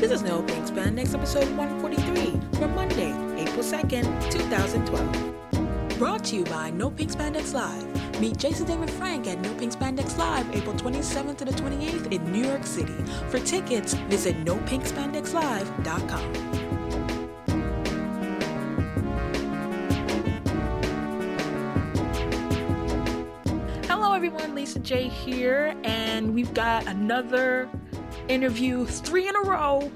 This is No Pink Spandex, episode 143 for Monday, April 2nd, 2012. Brought to you by No Pink Spandex Live. Meet Jason David Frank at No Pink Spandex Live, April 27th to the 28th in New York City. For tickets, visit NoPinkSpandexLive.com. Hello, everyone. Lisa J here, and we've got another interview, three in a row.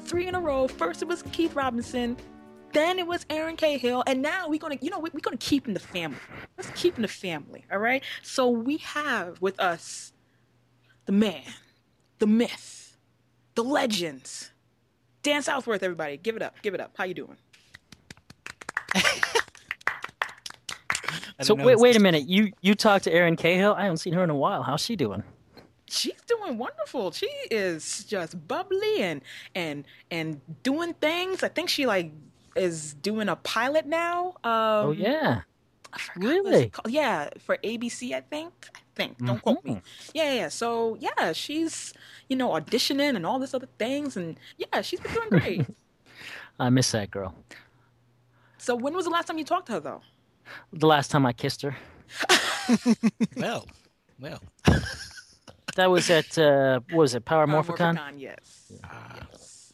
Three in a row. First, it was Keith Robinson, then it was Erin Cahill, and now we're gonna, you know, we're gonna keep in the family. Let's keep in the family, all right? So we have with us the man, the myth, the legends, Dan Southworth. Everybody, give it up, give it up. How you doing? So wait, wait a minute. You you talked to Erin Cahill? I haven't seen her in a while. How's she doing? She's doing wonderful. She is just bubbly and and and doing things. I think she like is doing a pilot now. Um, oh yeah. I forgot Really? Yeah, for ABC, I think. I think. Don't quote me. Yeah, yeah. yeah. So yeah, she's you know auditioning and all this other things, and yeah, she's been doing great. I miss that girl. so when was the last time you talked to her though? The last time I kissed her, Well, well. that was at uh, what was it Power Morphicon? Morphicon, yes. Yes.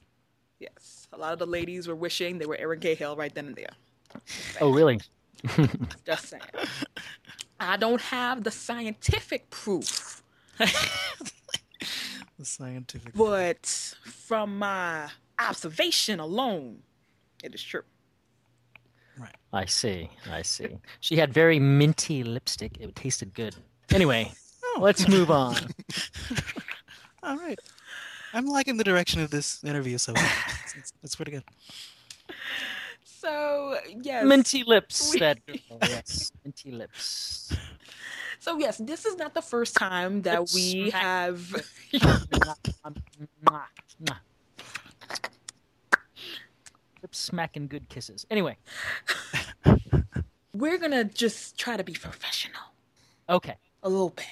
Yes. A lot of the ladies were wishing they were Erin Cahill right then and there. Oh really? Just saying. I don't have the scientific proof, The scientific. but from my observation alone, it is true. Right. I see. I see. She had very minty lipstick. It tasted good. Anyway, let's move on. All right. I'm liking the direction of this interview so far. It's, it's, it's pretty good. So yes. Minty lips. We- That girl, oh, yes, minty lips. So yes, this is not the first time that Let's we smack- have Mwah, mwah. Lips smacking good kisses. Anyway, we're gonna just try to be professional. okay. A little bit.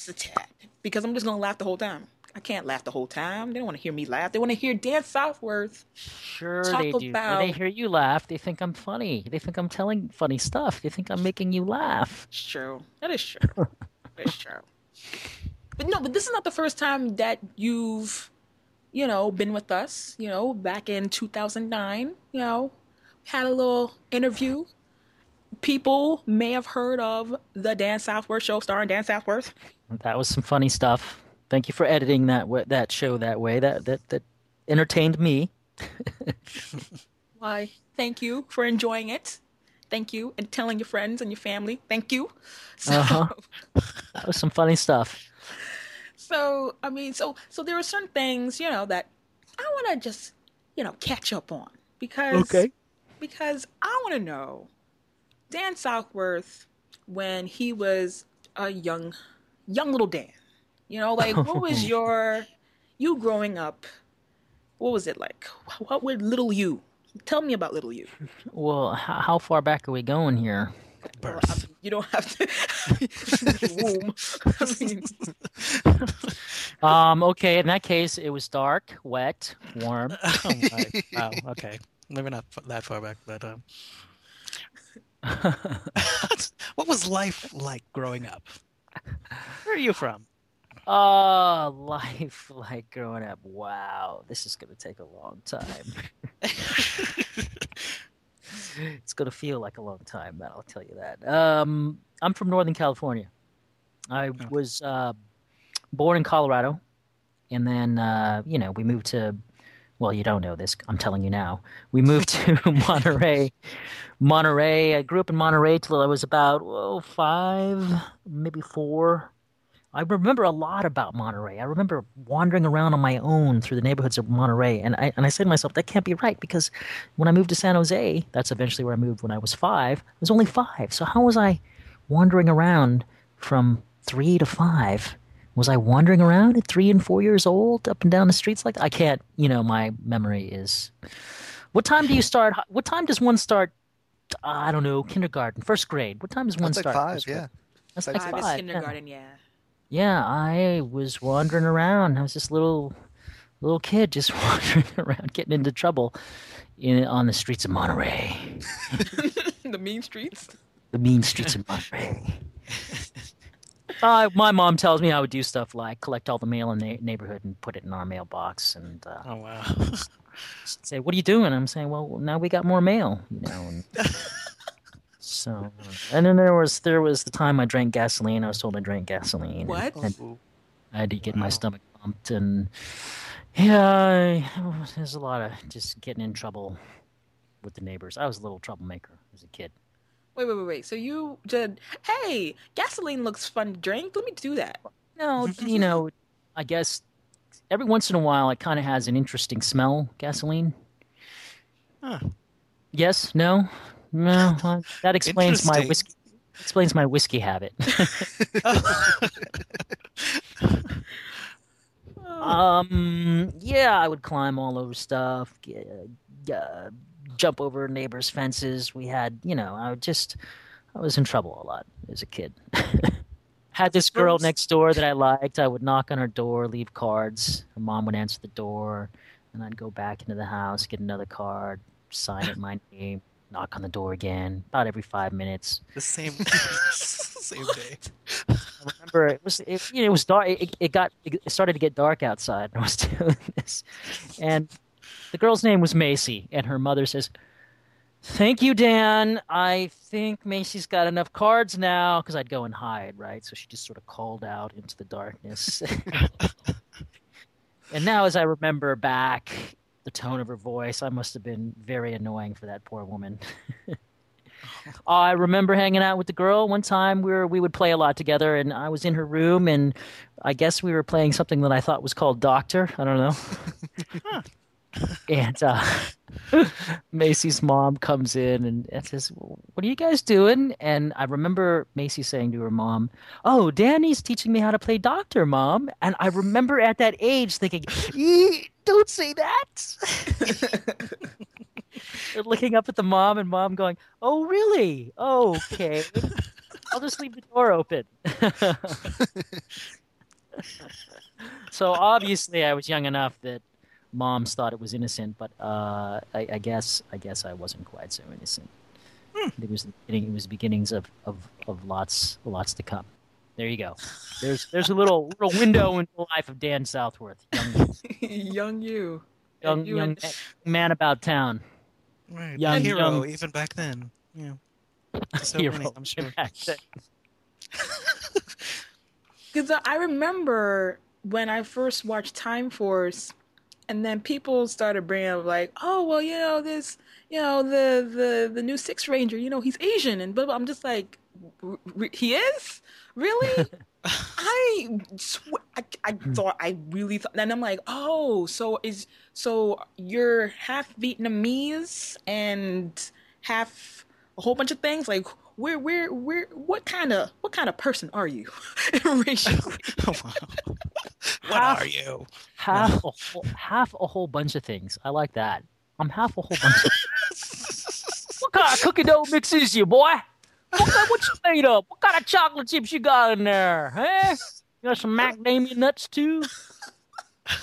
Just a tad. Because I'm just gonna laugh the whole time. I can't laugh the whole time. They don't want to hear me laugh. They want to hear Dan Southworth. Sure Talk they do. When they hear you laugh, they think I'm funny. They think I'm telling funny stuff. They think I'm making you laugh. It's true. That is true. It's true. But no, but this is not the first time that you've, you know, been with us. You know, back in 2009, you know, had a little interview. People may have heard of the Dan Southworth show starring Dan Southworth. That was some funny stuff. Thank you for editing that that show that way. That that that entertained me. Why, thank you for enjoying it. Thank you, and telling your friends and your family. Thank you. So, Uh-huh. That was some funny stuff. so I mean, so so there are certain things, you know, that I want to just, you know, catch up on because because I want to know Dan Southworth when he was a young young little Dan. You know, like what was your you growing up? What was it like? What were little you? Tell me about little you. Well, how, how far back are we going here? Well, I Birth. mean, you don't have to womb. I mean, Um. Okay. In that case, it was dark, wet, warm. oh my. Wow. Okay. Maybe not that far back, but um, what was life like growing up? Where are you from? Oh, life like growing up. Wow, this is gonna take a long time. it's gonna feel like a long time, man. I'll tell you that. Um, I'm from Northern California. I was uh, born in Colorado, and then uh, you know we moved to. Well, you don't know this. I'm telling you now. We moved to Monterey. Monterey. I grew up in Monterey till I was about oh, five, maybe four. I remember a lot about Monterey. I remember wandering around on my own through the neighborhoods of Monterey, and I and I said to myself, that can't be right because when I moved to San Jose, that's eventually where I moved when I was five. I was only five, so how was I wandering around from three to five? Was I wandering around at three and four years old, up and down the streets like that? I can't. You know, my memory is. What time do you start? What time does one start? Ah, I don't know, kindergarten, first grade. What time does one That's start? five, first grade? yeah. That's Five like five five. is yeah. kindergarten, yeah. Yeah, I was wandering around. I was this little little kid just wandering around, getting into trouble in on the streets of Monterey, the mean streets. the mean streets of Monterey. Uh, my mom tells me I would do stuff like collect all the mail in the neighborhood and put it in our mailbox, and uh, Oh wow. say, "What are you doing?" I'm saying, "Well, now we got more mail," you know. And so, and then there was there was the time I drank gasoline. I was told I drank gasoline. What? And, Ooh. I had to get my stomach pumped, and yeah, I- there's a lot of just getting in trouble with the neighbors. I was a little troublemaker as a kid. Wait, wait, wait, wait. So you said, "Hey, gasoline looks fun to drink. Let me do that." No, you know, I guess every once in a while it kind of has an interesting smell. Gasoline. Huh. Yes. No. No. uh, that explains my whiskey. Explains my whiskey habit. um. Yeah, I would climb all over stuff. Get, uh, jump over neighbors' fences. We had, you know, I would just, I was in trouble a lot as a kid. had this girl next door that I liked. I would knock on her door, leave cards. Her mom would answer the door, and I'd go back into the house, get another card, sign it my name, knock on the door again. About every five minutes. the same same day. I remember it was it, you know, it was dark. It, it got it started to get dark outside. And I was doing this, and the girl's name was Macy, and her mother says, "Thank you, Dan. I think Macy's got enough cards now." Because I'd go and hide, right? So she just sort of called out into the darkness. and now, as I remember back, the tone of her voice, I must have been very annoying for that poor woman. I remember hanging out with the girl one time. We were we would play a lot together, and I was in her room, and I guess we were playing something that I thought was called Doctor. I don't know. and uh, Macy's mom comes in and, says, "What are you guys doing?" And I remember Macy saying to her mom, "Oh, Danny's teaching me how to play Doctor, Mom." And I remember at that age thinking, "Ee, "Don't say that." Looking up at the mom and mom going, "Oh, really? Oh, okay. I'll just leave the door open." so obviously, I was young enough that moms thought it was innocent, but uh, I, I guess I guess I wasn't quite so innocent. It was the beginning, it was beginnings of, of, of lots lots to come. There you go. There's there's a little little window into the life of Dan Southworth, young young you. young, you young and- man about town. Right. Young- a hero young- even back then. Yeah. So Hero many, I'm sure. Because I remember when I first watched Time Force, and then people started bringing up like, "Oh, well, you know this, you know the the the new Six Ranger, you know he's Asian," and blah blah. I'm just like, "R- r- he is really. I sw- I, I hmm. thought I really thought, and I'm like, oh, so is so you're half Vietnamese and half a whole bunch of things. Like, where, where, where? What kind of what kind of person are you racially? Oh, wow. What Half- are you? half a whole, half a whole bunch of things. I like that. I'm half a whole bunch of. things. what kind of cookie dough mix is you, boy? What, kind- what you made up? What kind of chocolate chips you got in there? Huh? You got some macadamia nuts too?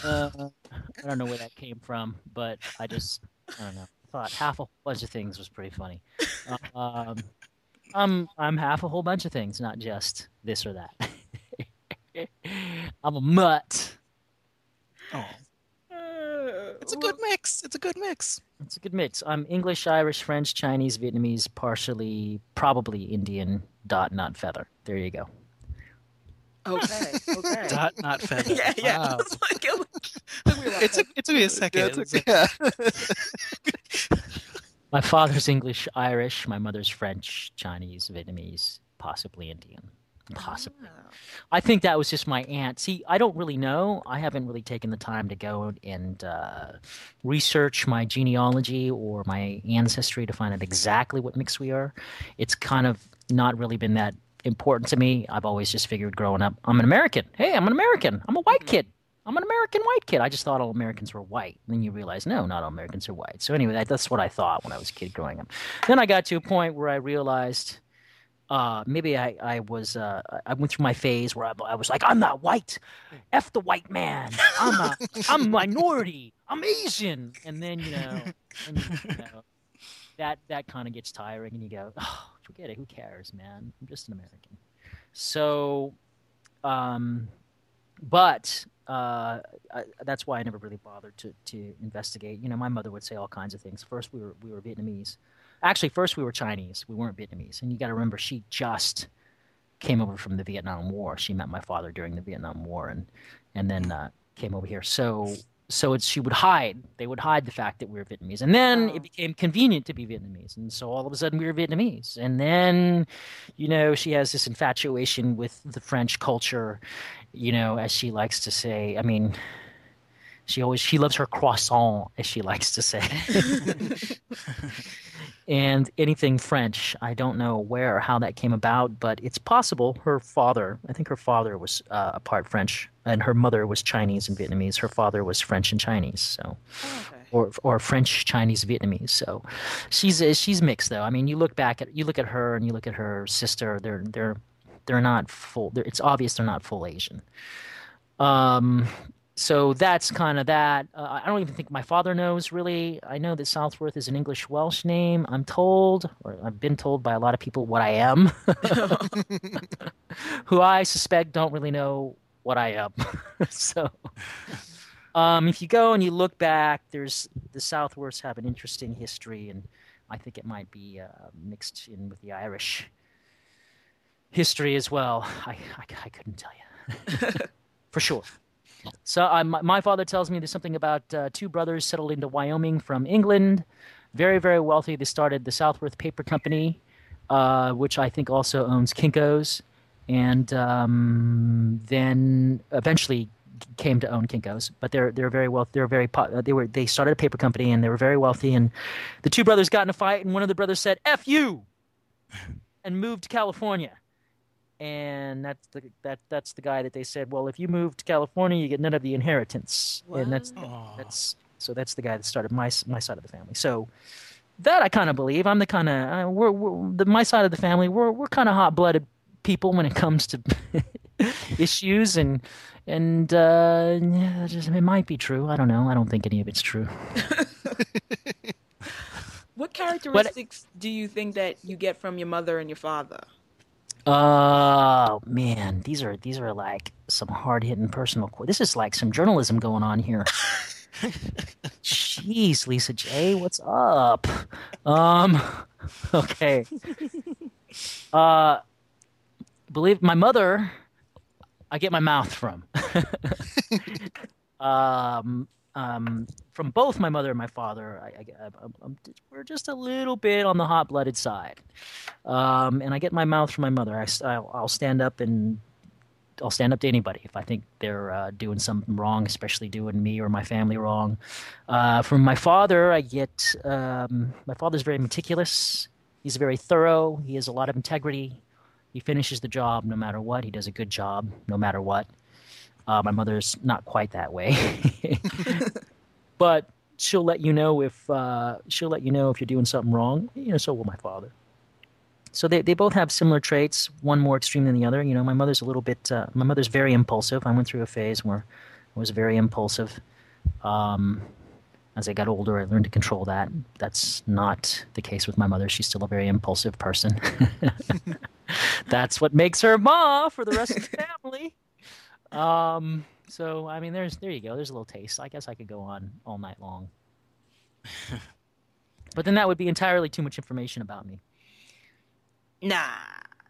Uh, I don't know where that came from, but I just I don't know. Thought half a whole bunch of things was pretty funny. Um, I'm I'm half a whole bunch of things, not just this or that. I'm a mutt. Oh, Uh, it's a good mix. It's a good mix. It's a good mix. I'm English, Irish, French, Chinese, Vietnamese, partially, probably Indian, dot, not feather. There you go. Okay, okay. Dot, not feather. yeah, yeah. Wow. Like, it took me a. It took, me a second. Yeah, it took- like- My father's English, Irish. My mother's French, Chinese, Vietnamese, possibly Indian. Possibly. Ah. I think that was just my aunt. See, I don't really know. I haven't really taken the time to go and uh, research my genealogy or my ancestry to find out exactly what mix we are. It's kind of not really been that important to me. I've always just figured growing up, I'm an American. Hey, I'm an American. I'm a white kid. I'm an American white kid. I just thought all Americans were white. And then you realize, no, not all Americans are white. So anyway, that, that's what I thought when I was a kid growing up. Then I got to a point where I realized uh, maybe I, I was uh, I went through my phase where I, I was like I'm not white, f the white man. I'm a I'm a minority. I'm Asian, and then you know, and, you know that that kind of gets tiring, and you go, oh, forget it. Who cares, man? I'm just an American. So, um, but uh, I, that's why I never really bothered to to investigate. You know, my mother would say all kinds of things. First, we were we were Vietnamese. Actually, first we were Chinese. We weren't Vietnamese. And you got to remember, she just came over from the Vietnam War. She met my father during the Vietnam War, and and then uh, came over here. So so it's she would hide. They would hide the fact that we were Vietnamese, and then it became convenient to be Vietnamese, and so all of a sudden we were Vietnamese. And then, you know, she has this infatuation with the French culture, you know, as she likes to say. I mean, she always she loves her croissant, as she likes to say. and anything French. I don't know where or how that came about, but it's possible her father, I think her father was uh, a part French, and her mother was Chinese and Vietnamese. Her father was French and Chinese, so. Oh, okay. Or, or French, Chinese, Vietnamese. So, she's uh, she's mixed though. I mean, you look back at you look at her and you look at her sister. They're they're they're not full. They're, it's obvious they're not full Asian. Um, so that's kind of that. Uh, I don't even think my father knows really. I know that Southworth is an English Welsh name. I'm told, or I've been told by a lot of people what I am, who I suspect don't really know what I am. so, um, if you go and you look back, there's the Southworths have an interesting history, and I think it might be uh, mixed in with the Irish history as well. I, I, I couldn't tell you for sure. So uh, my, my, father tells me there's something about uh, two brothers settled into Wyoming from England, very very wealthy. They started the Southworth Paper Company, uh, which I think also owns Kinkos, and um, then eventually came to own Kinkos. But they're they're very wealthy. They're very uh, they were they started a paper company and they were very wealthy. And the two brothers got in a fight, and one of the brothers said "F you," and moved to California and that's the that that's the guy that they said, well, if you move to California, you get none of the inheritance, what? and that's Aww. that's so that's the guy that started my my side of the family. So that I kind of believe. I'm the kind of uh, we're, we're the my side of the family. We're we're kind of hot blooded people when it comes to issues and and uh, yeah, just, it might be true. I don't know. I don't think any of it's true. what characteristics but, do you think that you get from your mother and your father? Oh man, these are these are like some hard hitting personal. This is like some journalism going on here. Jeez, Lisa J, what's up? Um, okay. Uh, believe my mother, I get my mouth from. um, um, from both my mother and my father, I, I, we're just a little bit on the hot blooded side. Um, and I get my mouth from my mother. I, will stand up and I'll stand up to anybody if I think they're uh, doing something wrong, especially doing me or my family wrong. Uh, from my father, I get um, my father's very meticulous. He's very thorough. He has a lot of integrity. He finishes the job no matter what. He does a good job no matter what. Uh, my mother's not quite that way, but she'll let you know if uh, she'll let you know if you're doing something wrong. You know, so will my father. So they, they both have similar traits, one more extreme than the other. You know, my mother's a little bit. Uh, my mother's very impulsive. I went through a phase where I was very impulsive. Um, as I got older, I learned to control that. That's not the case with my mother. She's still a very impulsive person. That's what makes her ma for the rest of the family. Um, so I mean, there's there you go. There's a little taste. I guess I could go on all night long. but then that would be entirely too much information about me. Nah,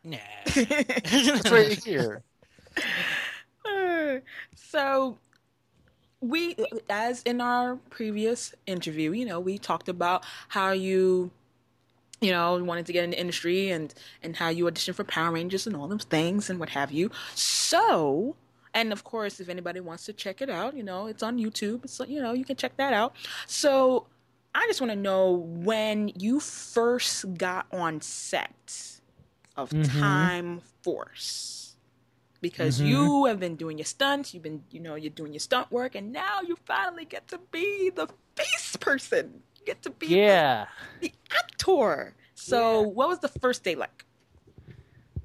nah. It's right here. so we as in our previous interview you know we talked about how you you know wanted to get in the industry and and how you auditioned for power rangers and all those things and what have you so and of course, if anybody wants to check it out, you know, it's on YouTube. So, you know, you can check that out. So I just want to know when you first got on set of mm-hmm. Time Force. Because mm-hmm. you have been doing your stunts, you've been, you know, you're doing your stunt work, and now you finally get to be the face person. Get to be yeah. the, the actor. So, yeah. what was the first day like?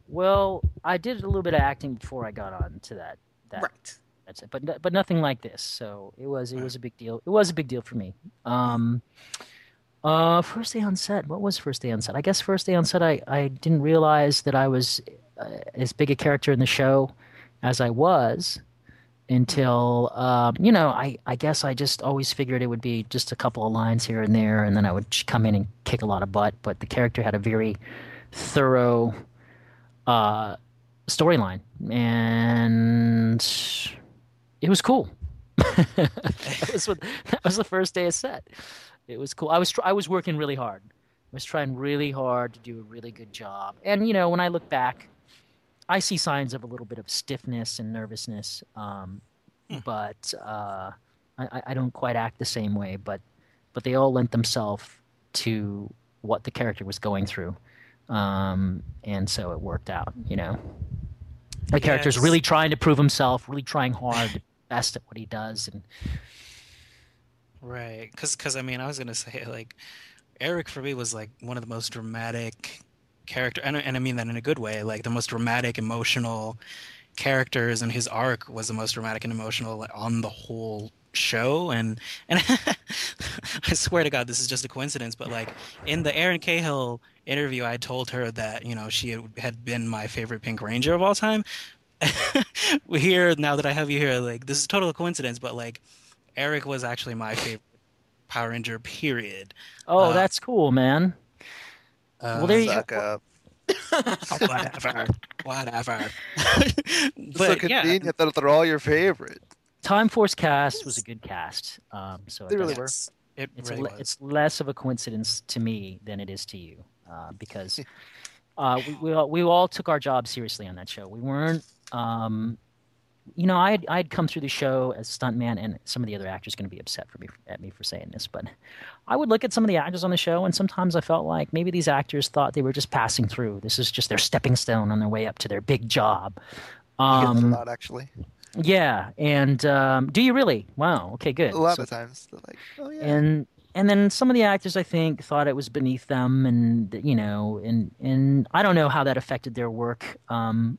Well, I did a little bit of acting before I got on to that. that Right. That's it. But but nothing like this. So it was it was a big deal. It was a big deal for me. Um, uh, first day on set. What was first day on set? I guess first day on set. I I didn't realize that I was uh, as big a character in the show as I was until um, you know. I I guess I just always figured it would be just a couple of lines here and there, and then I would come in and kick a lot of butt. But the character had a very thorough uh, storyline, and it was cool. that, was what, that was the first day of set. It was cool. I was I was working really hard. I was trying really hard to do a really good job. And you know, when I look back, I see signs of a little bit of stiffness and nervousness. Um, But uh, I, I- don't quite act the same way. But but they all lent themselves to what the character was going through, um, and so it worked out. You know, the character's really trying to prove himself, really trying hard, to best at what he does, and Right, Because because I mean, I was gonna say like Eric for me was like one of the most dramatic character, and I- and I mean that in a good way, like the most dramatic, emotional characters, and his arc was the most dramatic and emotional on the whole show. And and I swear to God, this is just a coincidence, but like in the Erin Cahill interview, I told her that you know she had, had been my favorite Pink Ranger of all time. here now that I have you here, like this is total coincidence, but like Eric was actually my favorite Power Ranger. Period. oh, Uh, that's cool, man. Uh, Well, there you Suck up. whatever, whatever. It's so but yeah, convenient that they're all your favorite. Time Force cast was a good cast. Um, so it They really doesn't- were. yes, it it's really le- was. it's less of a coincidence to me than it is to you uh, because uh, we, we all, we all took our job seriously on that show. We weren't, um, you know, I I had come through the show as stuntman, and some of the other actors going to be upset for me at me for saying this, but I would look at some of the actors on the show, and sometimes I felt like maybe these actors thought they were just passing through. This is just their stepping stone on their way up to their big job. You get that a Um, lot, actually. yeah, and um, do you really? Wow. Okay, good. A lot So- of times, like, oh yeah. and and then some of the actors I think thought it was beneath them, and you know, and and I don't know how that affected their work. Um,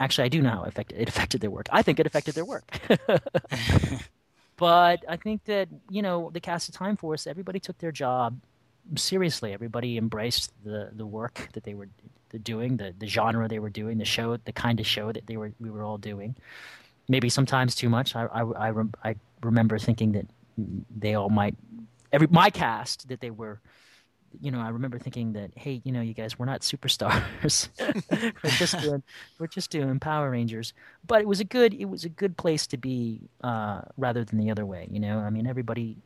actually, I do know how it affected it affected their work. I think it affected their work. but I think that you know, the cast of Time Force, everybody took their job seriously. Everybody embraced the the work that they were doing, the the genre they were doing, the show, the kind of show that they were we were all doing. Maybe sometimes too much. I I I, rem- I remember thinking that they all might every my cast that they were you know i remember thinking that hey you know you guys we're not superstars. We're just doing we're just doing power rangers. But it was a good it was a good place to be uh rather than the other way you know? I mean everybody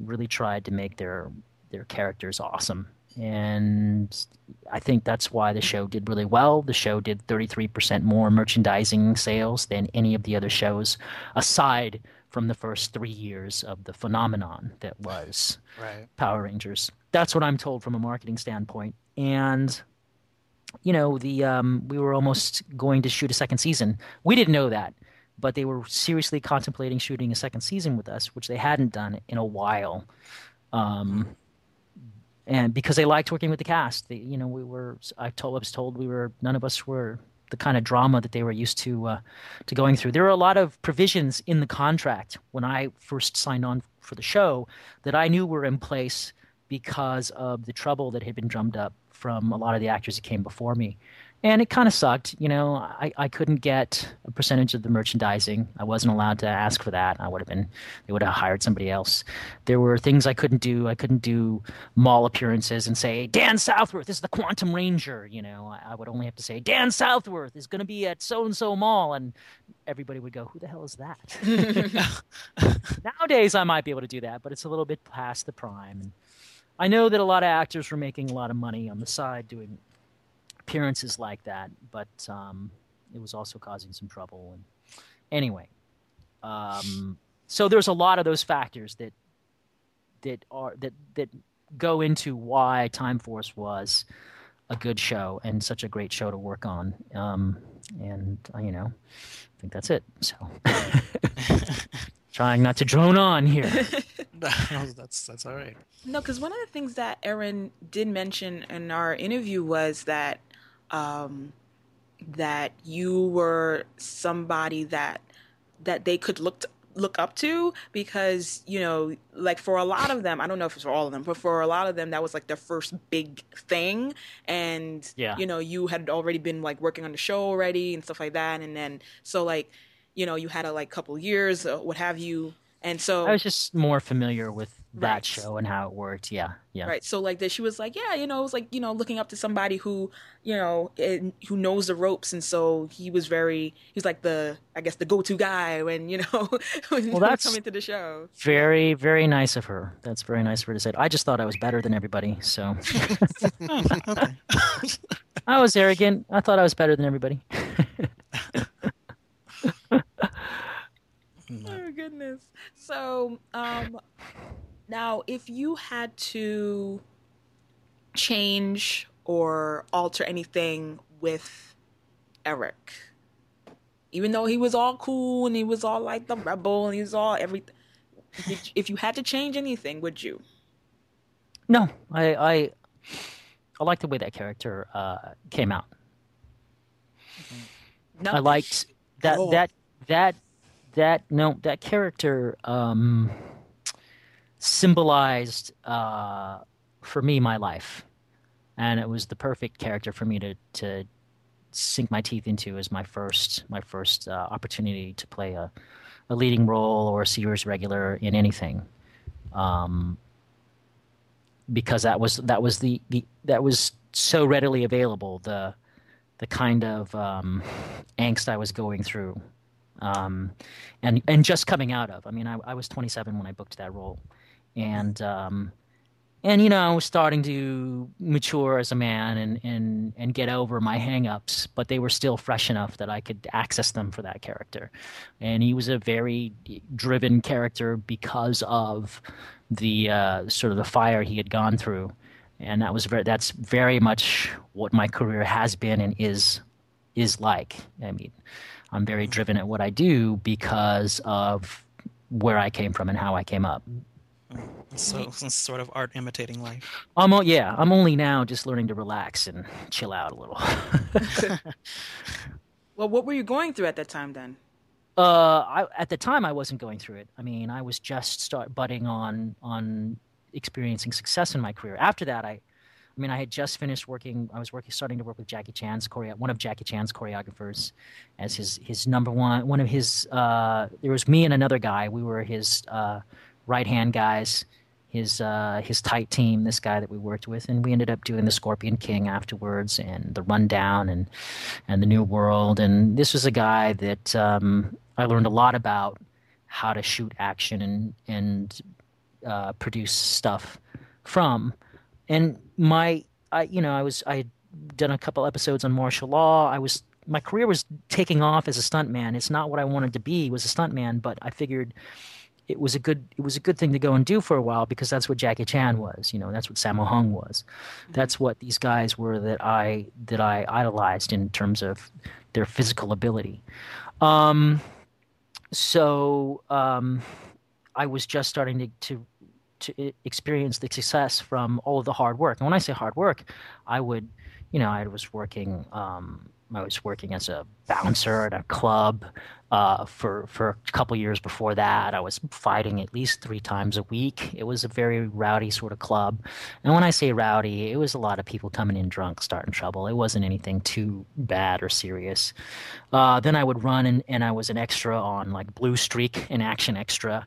really tried to make their their characters awesome. And i think that's why the show did really well. The show did 33% more merchandising sales than any of the other shows aside from the first three years of the phenomenon that was right. Power Rangers. That's what I'm told from a marketing standpoint. And you know, the um, we were almost going to shoot a second season. We didn't know that, but they were seriously contemplating shooting a second season with us, which they hadn't done in a while. Um, and because they liked working with the cast, they, you know, we were. I told I was told we were. None of us were the kind of drama that they were used to uh, to going through. There are a lot of provisions in the contract when I first signed on for the show that I knew were in place because of the trouble that had been drummed up from a lot of the actors that came before me. And it kind of sucked. You know, I, I couldn't get a percentage of the merchandising. I wasn't allowed to ask for that. I would have been, they would have hired somebody else. There were things I couldn't do. I couldn't do mall appearances and say, Dan Southworth is the Quantum Ranger. You know, I, I would only have to say, Dan Southworth is going to be at so and so mall. And everybody would go, who the hell is that? Nowadays, I might be able to do that, but it's a little bit past the prime. And I know that a lot of actors were making a lot of money on the side doing appearances like that, but um, it was also causing some trouble. And anyway, um, so there's a lot of those factors that that are that that go into why Time Force was a good show and such a great show to work on. Um, and uh, you know, I think that's it. So, trying not to drone on here. that's that's all right. No, because one of the things that Erin did mention in our interview was that um, that you were somebody that that they could look to, look up to because you know like for a lot of them i don't know if it's for all of them but for a lot of them that was like their first big thing. And Yeah. you know you had already been like working on the show already and stuff like that. And then so like you know you had a like couple years uh, what have you. And so I was just more familiar with that Right. show and how it worked. Yeah, yeah. Right. So like that, she was like, yeah, you know, it was like you know, looking up to somebody who, you know, and who knows the ropes, and so he was very, he was like the, I guess, the go-to guy when you know, when Well, that's- coming to the show. Very, very nice of her. That's very nice of her to say. I just thought I was better than everybody, so Oh. I was arrogant. I thought I was better than everybody. Oh goodness. So, um, now if you had to change or alter anything with Eric, even though he was all cool and he was all like the rebel and he was all everything, if you had to change anything, would you? No, I, I, I like the way that character uh, came out. No. I liked that all. that that that no that character um, symbolized uh, for me my life, and it was the perfect character for me to to sink my teeth into as my first my first uh, opportunity to play a, a leading role or a series regular in anything. Um, because that was that was the, the that was so readily available the the kind of um, angst I was going through, um, and and just coming out of. I mean, I, I was 27 when I booked that role, and um, and you know I was starting to mature as a man and and and get over my hangups, but they were still fresh enough that I could access them for that character, and he was a very driven character because of the uh, sort of the fire he had gone through. And that was very that's very much what my career has been and is is like. I mean i'm very driven at what i do because of where i came from and how i came up so sort of art imitating life. i'm o- yeah i'm only now just learning to relax and chill out a little Well, what were you going through at that time then? Uh, I, at the time, I wasn't going through it. I mean, I was just start budding on on experiencing success in my career. After that, I, I mean, I had just finished working. I was working, starting to work with Jackie Chan's choreo, one of Jackie Chan's choreographers, as his his number one. One of his. Uh, there was me and another guy. We were his uh, right hand guys. His uh, his tight team. This guy that we worked with, and we ended up doing the Scorpion King afterwards, and the Rundown, and and the New World. And this was a guy that um, I learned a lot about how to shoot action and and uh, produce stuff from. And my, I you know, I was I had done a couple episodes on martial law. I was my career was taking off as a stuntman. It's not what I wanted to be was a stuntman, but I figured it was a good it was a good thing to go and do for a while because that's what Jackie Chan was, you know, that's what Sammo Hung was. That's what these guys were that I that I idolized in terms of their physical ability. Um, so um, I was just starting to, to to experience the success from all of the hard work. And when I say hard work, I would, you know, I was working. Um, I was working as a bouncer at a club uh, for for a couple years before that. I was fighting at least three times a week. It was a very rowdy sort of club. And when I say rowdy, it was a lot of people coming in drunk, starting trouble. It wasn't anything too bad or serious. Uh, then I would run and, and I was an extra on like Blue Streak, an action extra.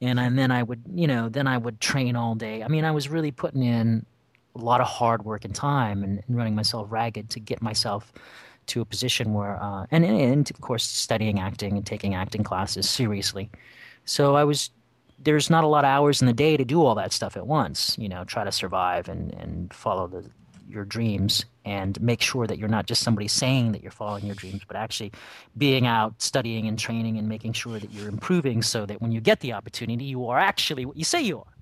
And, and then I would, you know, then I would train all day. I mean, I was really putting in a lot of hard work and time and, and running myself ragged to get myself to a position where, uh, and, and of course, studying acting and taking acting classes seriously. So I was, there's not a lot of hours in the day to do all that stuff at once, you know, try to survive and, and follow the, your dreams and make sure that you're not just somebody saying that you're following your dreams, but actually being out studying and training and making sure that you're improving so that when you get the opportunity, you are actually what you say you are.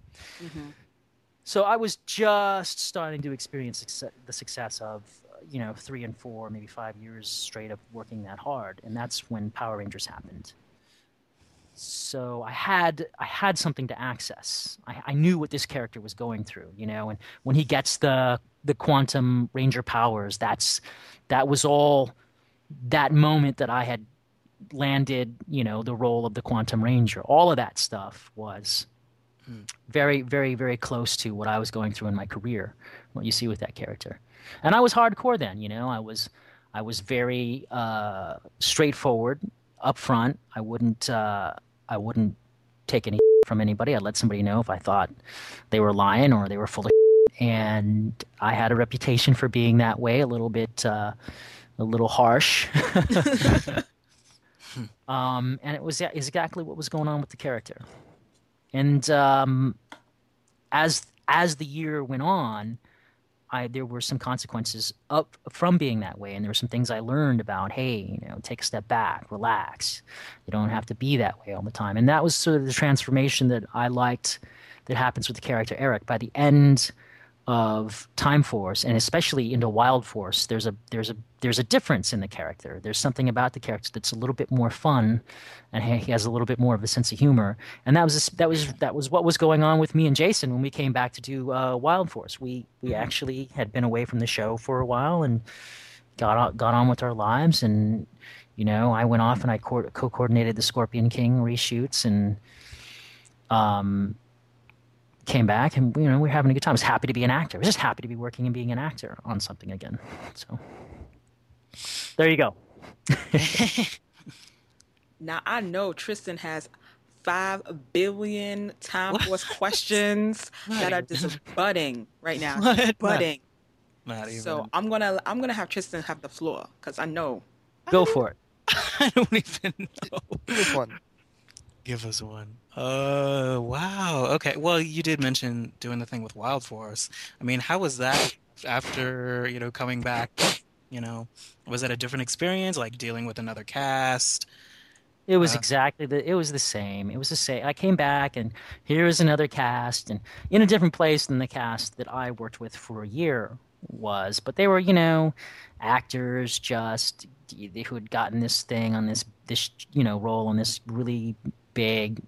So I was just starting to experience success, the success of, you know, three and four, maybe five years straight of working that hard, and that's when Power Rangers happened. So I had I had something to access. I, I knew what this character was going through, you know, and when he gets the the quantum ranger powers, that's that was all that moment that I had landed, you know, the role of the Quantum Ranger, all of that stuff was Hmm. very, very, very close to what I was going through in my career. What you see with that character, and I was hardcore then. You know, I was, I was very uh, straightforward, upfront. I wouldn't, uh, I wouldn't take any from anybody. I'd let somebody know if I thought they were lying or they were full of. And I had a reputation for being that way, a little bit, uh, a little harsh. um, and it was exactly what was going on with the character. And um, as as the year went on, I there were some consequences up from being that way, and there were some things I learned about. Hey, you know, take a step back, relax. You don't have to be that way all the time, and that was sort of the transformation that I liked that happens with the character Eric. By the end of Time Force, and especially into Wild Force, there's a there's a there's a difference in the character. There's something about the character that's a little bit more fun, and he has a little bit more of a sense of humor. And that was that was that was what was going on with me and Jason when we came back to do uh, Wild Force. We we actually had been away from the show for a while and got on, got on with our lives. And you know, I went off and I co coordinated the Scorpion King reshoots and um came back and you know we are having a good time. I was happy to be an actor. I was just happy to be working and being an actor on something again. So there you go. now I know Tristan has five billion time force questions that are just budding right now. What? Budding. Not even. So I'm gonna I'm gonna have Tristan have the floor because I know. Go for it. I don't even know. Give us one. Give us one. Uh, wow. Okay. Well, you did mention doing the thing with Wild Force. I mean, how was that after you know coming back? You know, was that a different experience, like dealing with another cast? It was Uh, exactly the. It was the same. It was the same. I came back, and here is another cast, and in a different place than the cast that I worked with for a year was. But they were, you know, actors just who had gotten this thing on this this you know role on this really big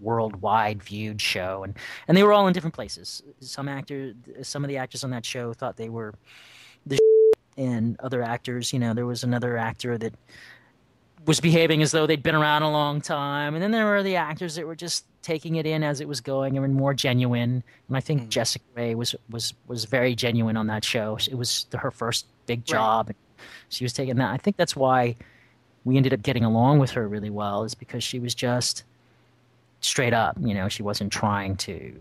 worldwide viewed show and and they were all in different places. Some actors some of the actors on that show thought they were the and other actors you know there was another actor that was behaving as though they'd been around a long time and then there were the actors that were just taking it in as it was going and more genuine and i think Mm. Jessica Rey was was was very genuine on that show. It was her first big job she was taking that. I think that's why we ended up getting along with her really well is because she was just straight up you know she wasn't trying to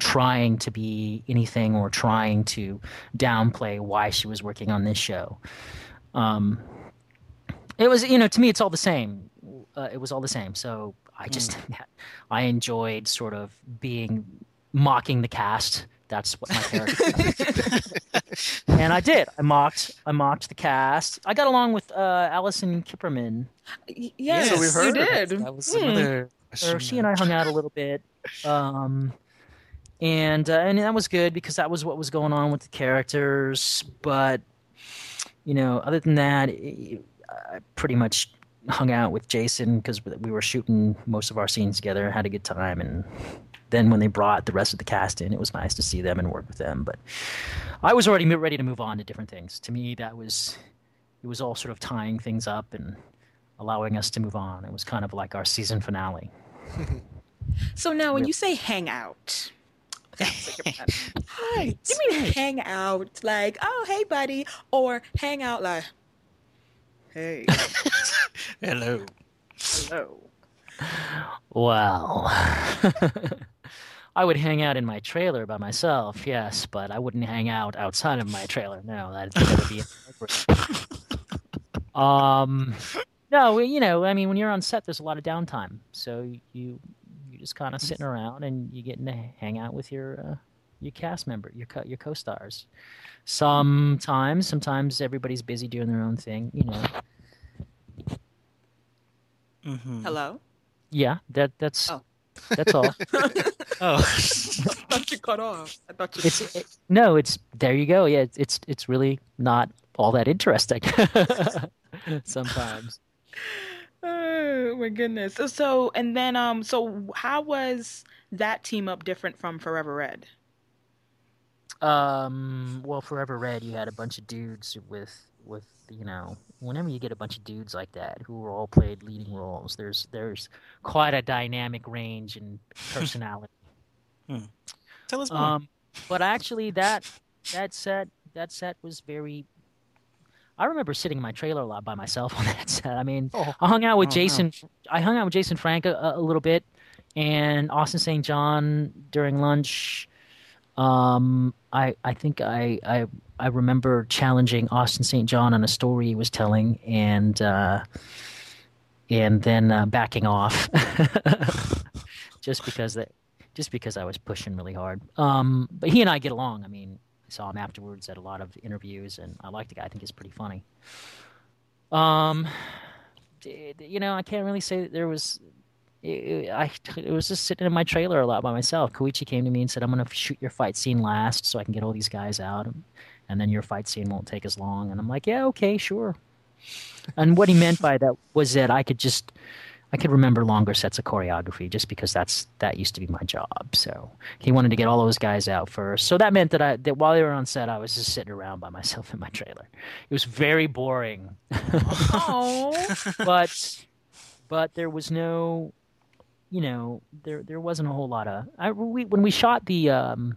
trying to be anything or trying to downplay why she was working on this show. Um it was you know to me it's all the same. Uh, it was all the same. So i just i enjoyed sort of being mocking the cast that's what my character and i did i mocked i mocked the cast i got along with uh Alyson Kiperman Y- Yes, So we you heard did. That was Hmm. another. she and I hung out a little bit, um, and uh, and that was good because that was what was going on with the characters. But you know, other than that, it- I pretty much hung out with Jason because we were shooting most of our scenes together, had a good time, and then when they brought the rest of the cast in, it was nice to see them and work with them. But I was already ready to move on to different things. To me, that was it was all sort of tying things up and allowing us to move on. It was kind of like our season finale. So now, when you say hang out, Hi. Do you mean hang out like, oh, hey, buddy, or hang out like, hey, Hello. hello. Well, I would hang out in my trailer by myself, yes, but I wouldn't hang out outside of my trailer. No, that'd, that'd be inappropriate. um, no, you know, I mean, when you're on set, there's a lot of downtime, so you you just kind of sitting around and you're getting to hang out with your uh, your cast member, your co- your co-stars. Sometimes, sometimes everybody's busy doing their own thing, you know. Mm-hmm. Hello? Yeah, that that's Oh. That's all. Oh. I thought you cut off. I thought you. it's it, no it's there you go yeah it's it's, it's really not all that interesting sometimes Oh my goodness. So, so and then um so how was that team up different from Forever Red? um well forever red you had a bunch of dudes with with you know whenever you get a bunch of dudes like that who all played leading roles, there's there's quite a dynamic range in personality. Tell us more. Um, but actually, that that set that set was very. I remember sitting in my trailer a lot by myself on that set. I mean, Oh. I hung out with Oh, no. Jason. I hung out with Jason Frank a, a little bit, and Austin St. John during lunch. Um, I I think I I I remember challenging Austin St. John on a story he was telling, and uh, and then uh, backing off, just because that just because I was pushing really hard. Um, but he and I get along. I mean, I saw him afterwards at a lot of interviews, and I like the guy. I think he's pretty funny. Um, you know, I can't really say that there was. I it was just sitting in my trailer a lot by myself. Koichi came to me and said, "I'm going to shoot your fight scene last, so I can get all these guys out, and then your fight scene won't take as long." And I'm like, "Yeah, okay, sure." And what he meant by that was that I could just I could remember longer sets of choreography just because that's that used to be my job. So he wanted to get all those guys out first. So that meant that I that while they were on set, I was just sitting around by myself in my trailer. It was very boring, Oh, but but there was no, you know, there there wasn't a whole lot of. I we when we shot the um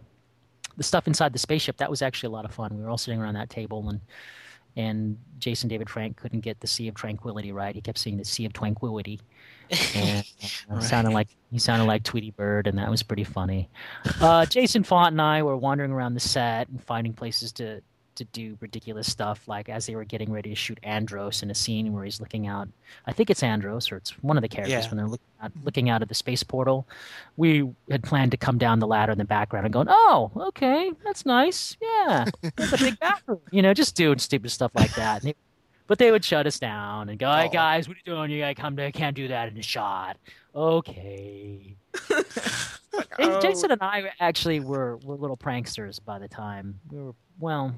the stuff inside the spaceship, that was actually a lot of fun. We were all sitting around that table and. And Jason David Frank couldn't get the Sea of Tranquility right. He kept saying the Sea of Tranquility, and uh, Right. sounded like he sounded like Tweety Bird, and that was pretty funny. Uh, Jason Faunt and I were wandering around the set and finding places to to do ridiculous stuff, like as they were getting ready to shoot Andros in a scene where he's looking out. I think it's Andros, or it's one of the characters Yeah. when they're looking out, looking out of the space portal. We had planned to come down the ladder in the background and going, "Oh, okay, that's nice. Yeah, that's a big bathroom." You know, just doing stupid stuff like that. And they- but they would shut us down and go, "Hey oh. guys, what are you doing? You gotta come to. Can't do that in the shot." Okay. Oh. Jason and I actually were were little pranksters by the time we were. Well,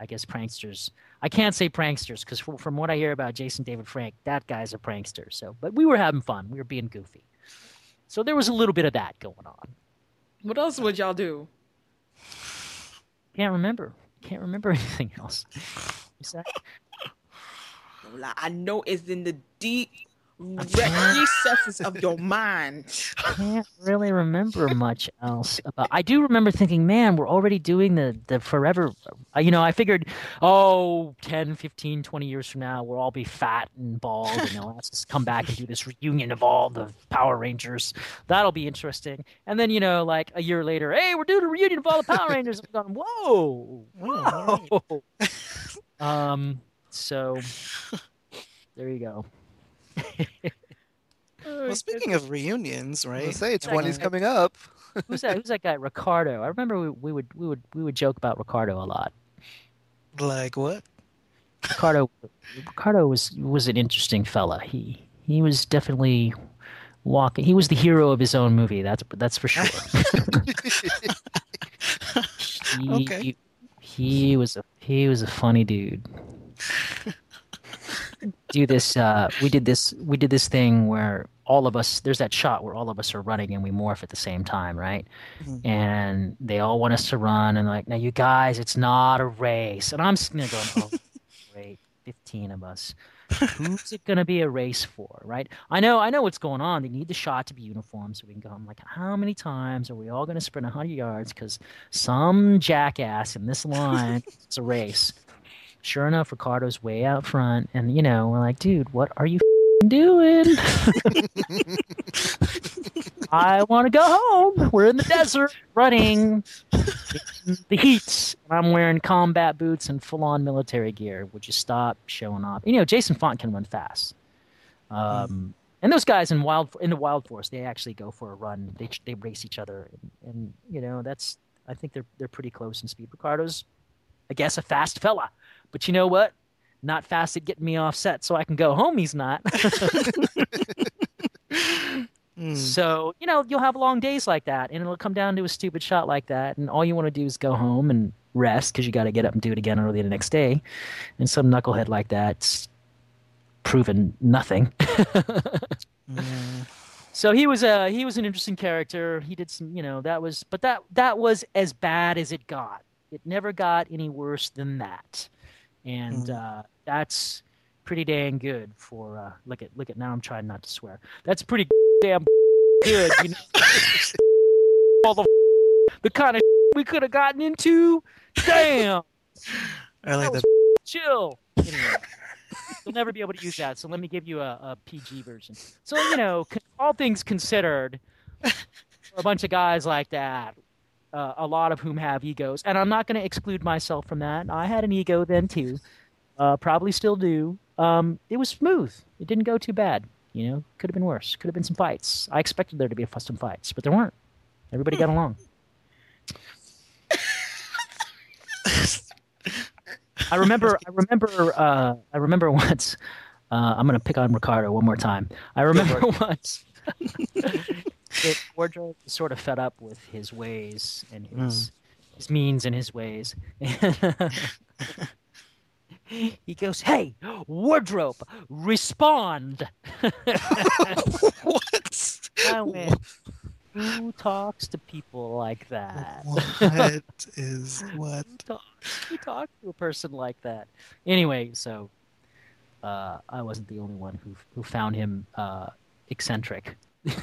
I guess pranksters. I can't say pranksters because from what I hear about Jason David Frank, that guy's a prankster. So, but we were having fun. We were being goofy. So there was a little bit of that going on. what else would y'all do? Can't remember. Can't remember anything else. Is that- I know it's in the deep re- can't- recesses of your mind. I can't really remember much else about I do remember thinking, man, we're already doing the the forever uh, you know, I figured oh 10, 15, 20 years from now we'll all be fat and bald and they'll ask us just come back and do this reunion of all the Power Rangers. That'll be interesting. And then, you know, like a year later, hey, we're doing a reunion of all the Power Rangers. I'm going, whoa. Whoa. um so there you go. Oh, well, speaking of reunions, I was gonna right? say Second. 20's coming up. Who's that? Who's that guy? Ricardo. I remember we, we would we would we would joke about Ricardo a lot. Like what? Ricardo Ricardo was was an interesting fella. He he was definitely walking. He was the hero of his own movie. That's that's for sure. he, Okay. he was a he was a funny dude. Do this. Uh, we did this. We did this thing where all of us. There's that shot where all of us are running and we morph at the same time, right? Mhm. And they all want us to run and like, now you guys, it's not a race. And I'm sitting there going, oh, great, 15 of us. Who's it gonna be a race for, right? I know, I know what's going on. They need the shot to be uniform, so we can go. I'm like, how many times are we all gonna sprint 100 yards? Because some jackass in this line, it's a race. Sure enough, Ricardo's way out front, and you know, we're like, dude, what are you f***ing doing? I want to go home. We're in the desert, running the heat. I'm wearing combat boots and full-on military gear. Would you stop showing off? You know, Jason Faunt can run fast. Um, and those guys in wild in the Wild Force, they actually go for a run. They they race each other, and, and you know that's I think they're they're pretty close in speed. Ricardo's, I guess, a fast fella, but you know what? Not fast at getting me offset, so I can go home. He's not. Hmm. So, you know, you'll have long days like that, and it'll come down to a stupid shot like that, and all you want to do is go home and rest because you got to get up and do it again early the next day. And some knucklehead like that's proven nothing. Mm. so he was a he was an interesting character. He did some, you know, that was, but that that was as bad as it got. It never got any worse than that, and Mhm. uh, that's pretty dang good for. Uh, look at look at now. I'm trying not to swear. That's pretty damn good. You know? All the the kind of we could have gotten into. Damn. I like That that. chill. Anyway, you'll never be able to use that. So let me give you a, a PG version. So you know, all things considered, for a bunch of guys like that, uh, a lot of whom have egos, and I'm not going to exclude myself from that. I had an ego then too, uh, probably still do. Um, it was smooth. It didn't go too bad. You know, could have been worse. Could have been some fights. I expected there to be some fights, but there weren't. Everybody got along. I remember. I remember. Uh, I remember once. Uh, I'm gonna pick on Ricardo one more time. I remember once. That Wardrobe was sort of fed up with his ways and his his means and his ways. he goes, "Hey, Wardrobe, respond!" what? I went, "Who talks to people like that?" What is what? Who talks, who talks to a person like that? Anyway, so uh, I wasn't the only one who who found him uh, eccentric. But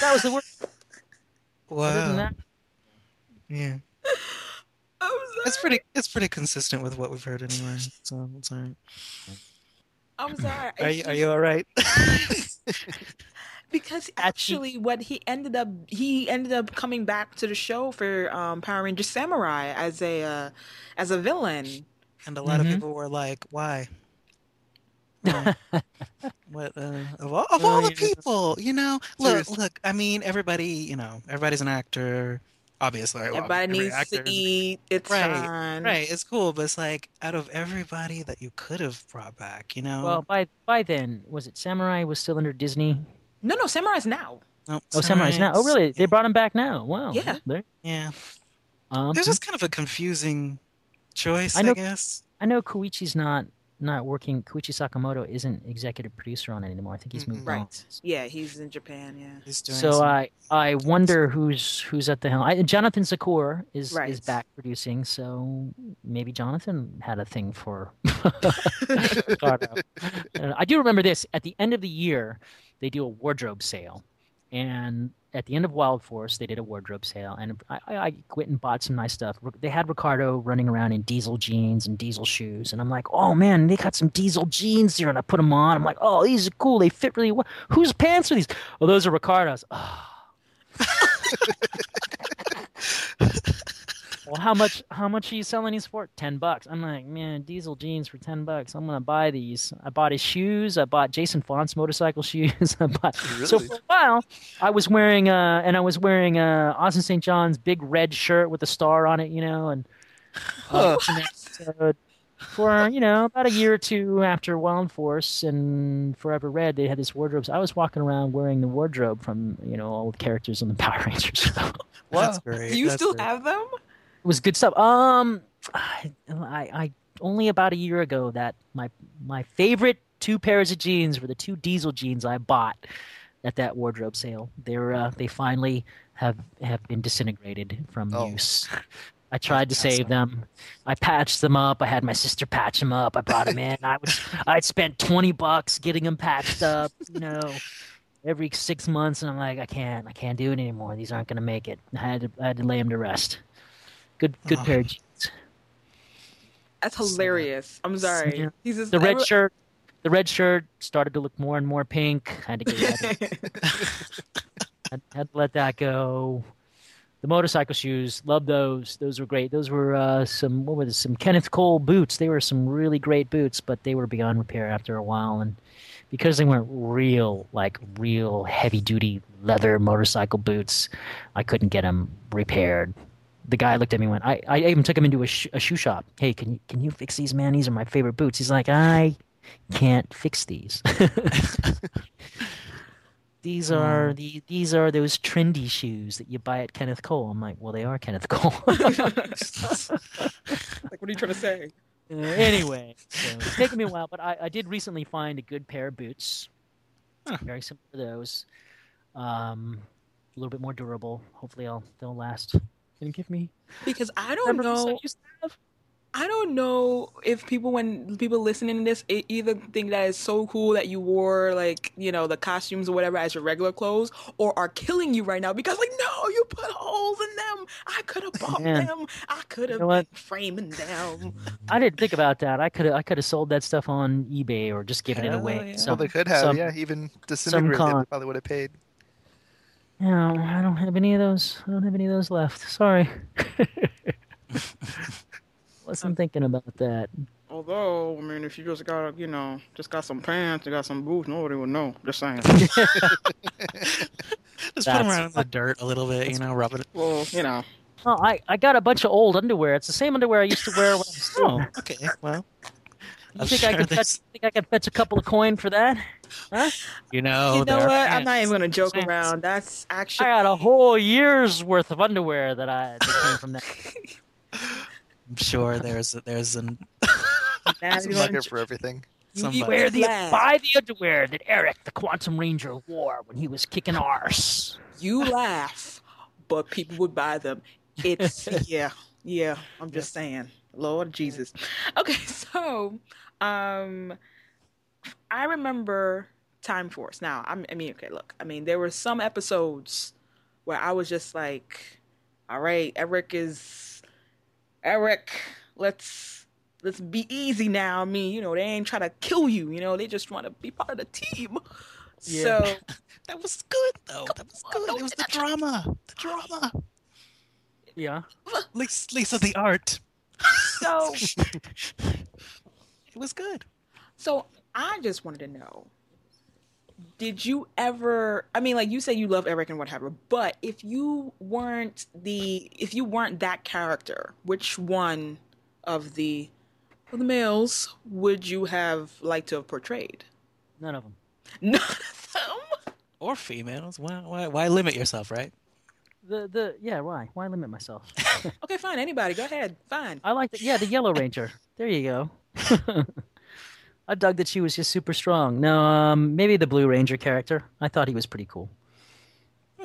that was the worst. Other Wow. Yeah, I'm it's pretty. It's pretty consistent with what we've heard anyway. So it's all right. I'm sorry. Are you, are you all right? Because actually, what he ended up, he ended up coming back to the show for um, Power Ranger Samurai as a uh, as a villain. and a lot Mhm. of people were like, "Why? Why? what uh, of all of Well, all the you know, people? You know, look, Seriously. look. I mean, everybody. You know, everybody's an actor. Obviously, well, Everybody every needs actor to eat. It's Right, fine. Right, it's cool, but it's like out of everybody that you could have brought back, you know. well, by by then, was it Samurai was still under Disney? No, no, Samurai's now. no, Oh, Samurai's now. Oh, really? They brought him back now. Wow. Yeah. There- Yeah, Um, there's just kind of a confusing choice, I I, guess. I know Koichi's not not working. Koichi Sakamoto isn't executive producer on it anymore. I think he's moved on. Right. Yeah, he's in Japan. Yeah. He's doing So some- I I wonder who's who's at the helm. I, Jonathan Tzachor is is back producing, so maybe Jonathan had a thing for Ricardo. I do remember this. At the end of the year, they do a wardrobe sale, and at the end of Wild Force, they did a wardrobe sale, and I, I, went and bought some nice stuff. They had Ricardo running around in diesel jeans and diesel shoes, and I'm like, oh man, they got some diesel jeans here, and I put them on. I'm like, oh, these are cool. They fit really well. Whose pants are these? Oh, those are Ricardo's. Oh. well, how much? How much are you selling these for? Ten bucks. I'm like, man, diesel jeans for ten bucks. I'm gonna buy these. I bought his shoes. I bought Jason Faunt's motorcycle shoes. I bought. So Really? for a while, I was wearing uh, and I was wearing uh, Austin St. John's big red shirt with a star on it, you know, and uh, watching for you know about a year or two after Wild Force and Forever Red, they had this wardrobes. I was walking around wearing the wardrobe from you know all the characters on the Power Rangers. it that's Wow. great. Do you that's still great. have them? Was good stuff. Um, I, I, I only about a year ago that my my favorite two pairs of jeans were the two diesel jeans I bought at that wardrobe sale. They're uh, they finally have have been disintegrated from Oh. use. I tried to save them. I patched them up. I had my sister patch them up. I brought them in. I was I'd spent twenty bucks getting them patched up. You know, every six months, and I'm like, I can't, I can't do it anymore. These aren't going to make it. I had to, I had to lay them to rest. Good, good Oh. pair of jeans. That's hilarious. I'm sorry. Yeah. He's just, The red I- shirt, the red shirt started to look more and more pink. I had to get rid of it. had, had to let that go. The motorcycle shoes, love those. Those were great. Those were uh, some what were this? Some Kenneth Cole boots. They were some really great boots, but they were beyond repair after a while. And because they weren't real, like real heavy duty leather motorcycle boots, I couldn't get them repaired. The guy looked at me and went, I, I even took him into a, sh- a shoe shop. Hey, can you can you fix these, man? These are my favorite boots. He's like, I can't fix these. these are the these are those trendy shoes that you buy at Kenneth Cole. I'm like, well, they are Kenneth Cole. like, what are you trying to say? Uh, anyway, so it's taken me a while, but I, I did recently find a good pair of boots. Huh. Very similar to those. Um, a little bit more durable. Hopefully, I'll they'll last. Can you give me? Because I don't Remember boots I know. used have? I don't know if people, when people listening to this, either think that it's so cool that you wore like you know the costumes or whatever as your regular clothes, or are killing you right now because like no, you put holes in them. I could have bought Man. them. I could have know what? been framing them. I didn't think about that. I could have I could have sold that stuff on eBay or just given it away. yeah. to Well, Well, they could have, some- yeah. Even disintegrated, con. they probably would have paid. No, I don't have any of those. I don't have any of those left. Sorry. Wasn't thinking about that. Although, I mean, if you just got, you know, just got some pants, you got some boots, nobody would know. Just saying. Just put them around in the dirt a little bit, you know, rub it. well, you know. Oh, I, I got a bunch of old underwear. It's the same underwear I used to wear when I was Oh, okay. Well, You I'm think I sure could fetch, think I could fetch a couple of coin for that? Huh? you know, you know what? are I'm not even gonna joke pants. around. That's actually. I got a whole year's worth of underwear that I that came from that. I'm sure there's there's an not There's a even market gonna for everything. You somebody- Wear the laugh. buy the underwear that Eric, the Quantum Ranger, wore when he was kicking arse. you laugh, but people would buy them. It's yeah, yeah. I'm just saying, Lord Jesus. Okay, so um, I remember Time Force. Now, I'm, I mean, okay, look, I mean, there were some episodes where I was just like, all right, Eric is Eric. Let's let's be easy now. I mean, you know, they ain't trying to kill you. You know, they just want to be part of the team. Yeah. So that was good though. That was good. Don't It was the drama. The drama. Yeah. Lisa, Lisa the art. So It was good. So I just wanted to know did you ever I mean like you say you love Eric and whatever, but if you weren't the if you weren't that character, which one of the of the males would you have liked to have portrayed? None of them. None of them. Or females. Why, why, why limit yourself, right? The the yeah. Why why limit myself? Okay, fine, anybody, go ahead. Fine. I like the yeah the Yellow Ranger. There you go. I dug that she was just super strong. No, um, maybe the Blue Ranger character. I thought he was pretty cool.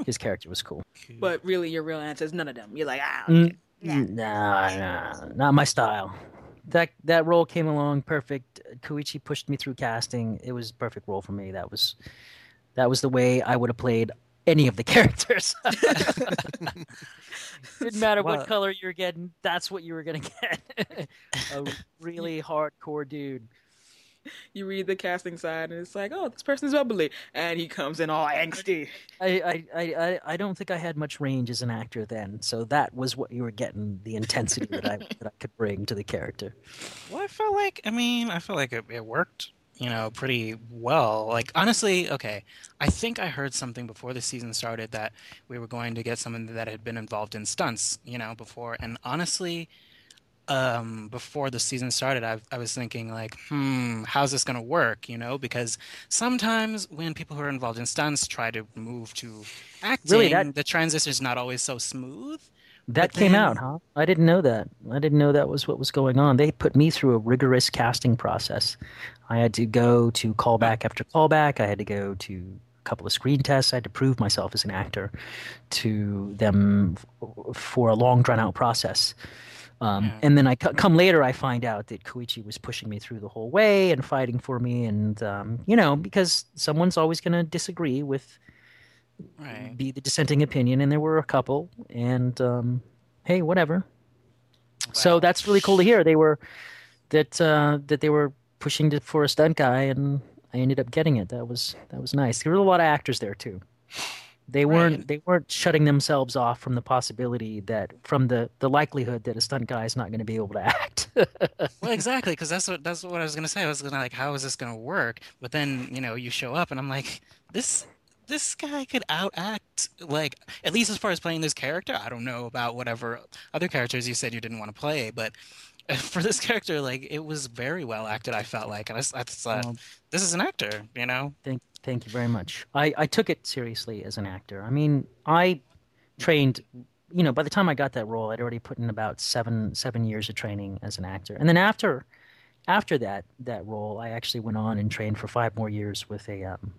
His character was cool. But really your real answer is none of them. You're like, ah, Mm, okay. mm, Nah, nah, not my style. That that role came along perfect. Koichi pushed me through casting. It was a perfect role for me. That was that was the way I would have played any of the characters. Didn't matter Well- what color you were getting. That's what you were gonna get. a really hardcore dude. you read the casting side and it's like, oh, this person's bubbly. And he comes in all angsty. I, I, I, I- I don't think I had much range as an actor then, so that was what you were getting the intensity that I that I could bring to the character. Well, I felt like, I mean, I felt like it, it worked, you know, pretty well. Like, honestly, okay, I think I heard something before the season started that we were going to get someone that had been involved in stunts, you know, before. And honestly, um, before the season started, I, I was thinking, like, hmm, how's this going to work, you know? Because sometimes when people who are involved in stunts try to move to acting, Really, that- the transition is not always so smooth. That But came then- out, huh? I didn't know that. I didn't know that was what was going on. They put me through a rigorous casting process. I had to go to callback after callback. I had to go to a couple of screen tests. I had to prove myself as an actor to them for a long, drawn out process. Um, Yeah. And then I come later, I find out that Koichi was pushing me through the whole way and fighting for me. And, um, you know, because someone's always going to disagree with Right. be the dissenting opinion, and there were a couple. And um, hey, whatever. So that's really cool to hear. They were that uh, that they were pushing to, for a stunt guy, and I ended up getting it. That was that was nice. There were a lot of actors there too. They weren't they weren't shutting themselves off from the possibility that from the the likelihood that a stunt guy is not going to be able to act. Well, exactly, because that's what that's what I was gonna say. I was gonna like, how is this gonna work? But then you know, you show up, and I'm like, this this guy could outact like at least as far as playing this character. I don't know about whatever other characters you said you didn't want to play, but for this character, like it was very well acted. I felt like, and I, I thought this is an actor, you know. Thank, thank you very much. I, I took it seriously as an actor. I mean, I trained. You know, by the time I got that role, I'd already put in about seven seven years of training as an actor, and then after after that that role, I actually went on and trained for five more years with a um,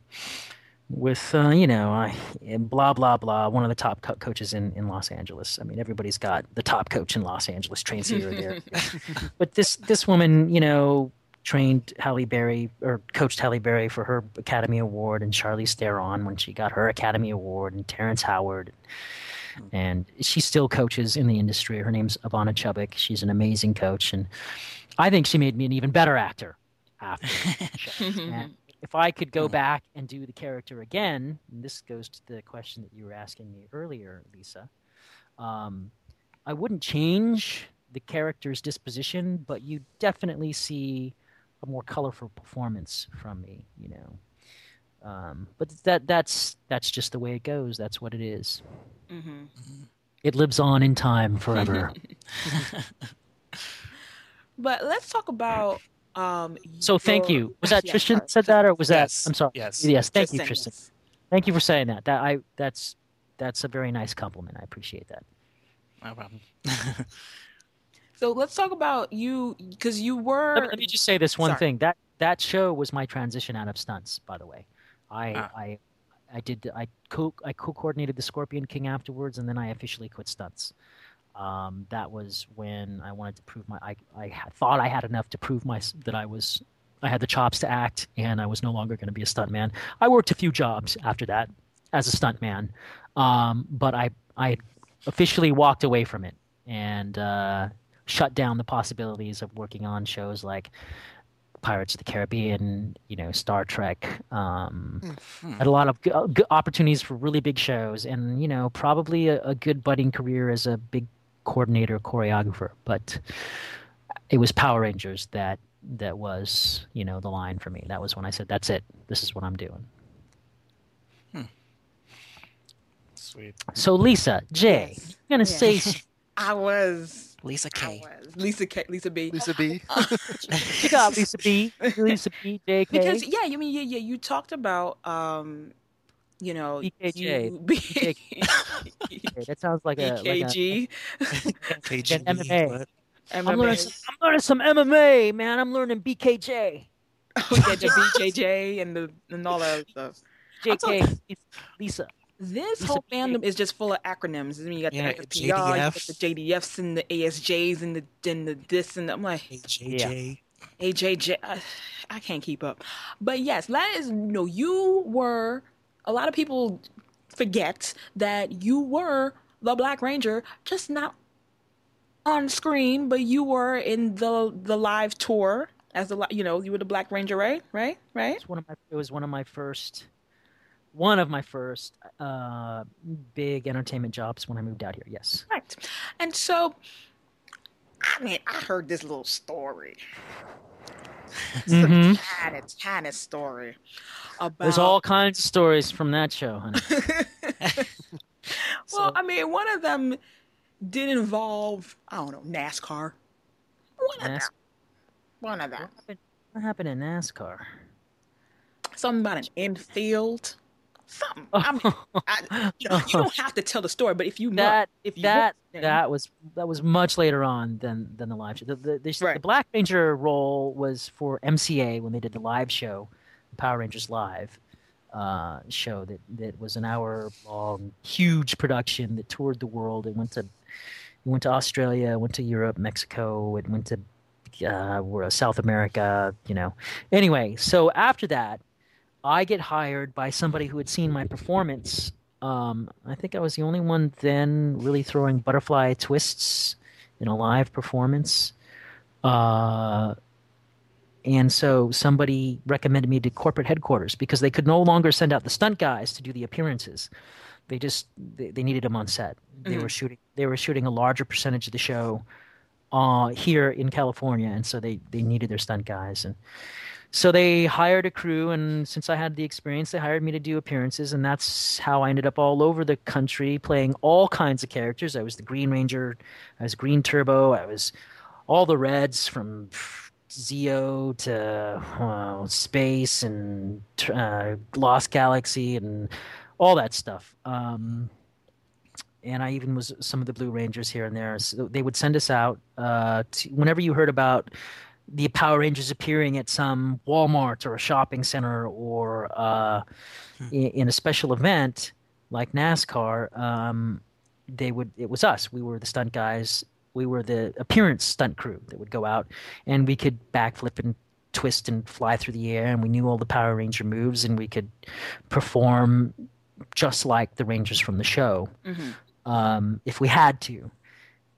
with uh, you know, I blah blah blah. One of the top co- coaches in, in Los Angeles. I mean, everybody's got the top coach in Los Angeles trains here or there. but this this woman, you know, trained Halle Berry or coached Halle Berry for her Academy Award, and Charlize Theron when she got her Academy Award, and Terrence Howard. And she still coaches in the industry. Her name's Ivana Chubbuck. She's an amazing coach, and I think she made me an even better actor after. the show. And if I could go back and do the character again, and this goes to the question that you were asking me earlier, Lisa, um, I wouldn't change the character's disposition, but you definitely see a more colorful performance from me, you know. Um, but that that's that's just the way it goes. That's what it is. hmm It lives on in time forever. But let's talk about. Um, so thank you. Was that Yeah, Tristan sorry. said that, or was Yes, that? I'm sorry. yes. Yes. Thank you, Tristan, Tristan. yes. Thank you for saying that. That I that's that's a very nice compliment. I appreciate that. No problem. So let's talk about you because you were. Let me, let me just say this one Sorry. thing. That that show was my transition out of stunts. By the way, I Ah. I I did I co I co coordinated the Scorpion King afterwards, and then I officially quit stunts. Um, that was when I wanted to prove my I I thought I had enough to prove my that I was I had the chops to act, and I was no longer going to be a stuntman. I worked a few jobs after that as a stuntman, um, but I I officially walked away from it and uh, shut down the possibilities of working on shows like Pirates of the Caribbean, you know, Star Trek. Um, Hmm. Had a lot of g- uh, g- opportunities for really big shows, and you know, probably a, a good budding career as a big coordinator, choreographer. But it was Power Rangers that that was, you know, the line for me. That was when I said, "That's it. This is what I'm doing." Sweet. So, Lisa, Jay, Yes. I'm gonna Yeah. say I was. Lisa K. was Lisa K. Lisa B. Lisa B. you got Lisa B, Lisa B, JK. Because yeah, I mean yeah, yeah. You talked about um, you know, BKJ. you- B- that sounds like a like a- BKG. KG, MMA. what? I'm learning, MMA. some, I'm learning some MMA, man. I'm learning BKJ. Oh yeah, the BJJ and the and all that stuff. JK, Lisa. This Lisa whole fandom is just full of acronyms. I mean, you got Yeah, the SPR, you got JDF. the JDFs and the ASJs and the and the this and the, I'm like AJJ. AJJ. I, I can't keep up. But yes, that is you know you were. A lot of people forget that you were the Black Ranger, just not on screen, but you were in the the live tour as the you know you were the Black Ranger, right? Right? Right? It's one of my. It was one of my first. One of my first uh, big entertainment jobs when I moved out here. Yes. Right. And so, I mean, I heard this little story. Mhm. Tiny, tiny story about. There's all kinds of stories from that show, honey. well, I mean, one of them did involve, I don't know, NASCAR. One of them. One of them. What happened, what happened in NASCAR? Something about an infield. Something. I mean, I, you, know, you don't have to tell the story, but if you know, that if you that that was that was much later on than than the live show. The the, the, Right. the Black Ranger role was for MCA when they did the live show, Power Rangers Live uh, show that that was an hour long, huge production that toured the world. It went to it went to Australia, went to Europe, Mexico, it went to uh, South America. You know. Anyway, so after that. I get hired by somebody who had seen my performance um, I think I was the only one then really throwing butterfly twists in a live performance. Uh, and so somebody recommended me to corporate headquarters because they could no longer send out the stunt guys to do the appearances. They just they, they needed them on set. They Mhm. were shooting they were shooting a larger percentage of the show uh, here in California, and so they they needed their stunt guys. And so they hired a crew. And since i had the experience they hired me to do appearances. And that's how i ended up all over the country playing all kinds of characters. I was the green ranger. I was green turbo. I was all the reds from zeo to uh, space and uh, lost galaxy and all that stuff um, and I even was some of the Blue Rangers here and there. So they would send us out uh, to, whenever you heard about the Power Rangers appearing at some Walmart or a shopping center or uh, in, in a special event like NASCAR, um, they would it was us. We were the stunt guys. We were the appearance stunt crew that would go out, and we could backflip and twist and fly through the air, and we knew all the Power Ranger moves, and we could perform just like the Rangers from the show um, if we had to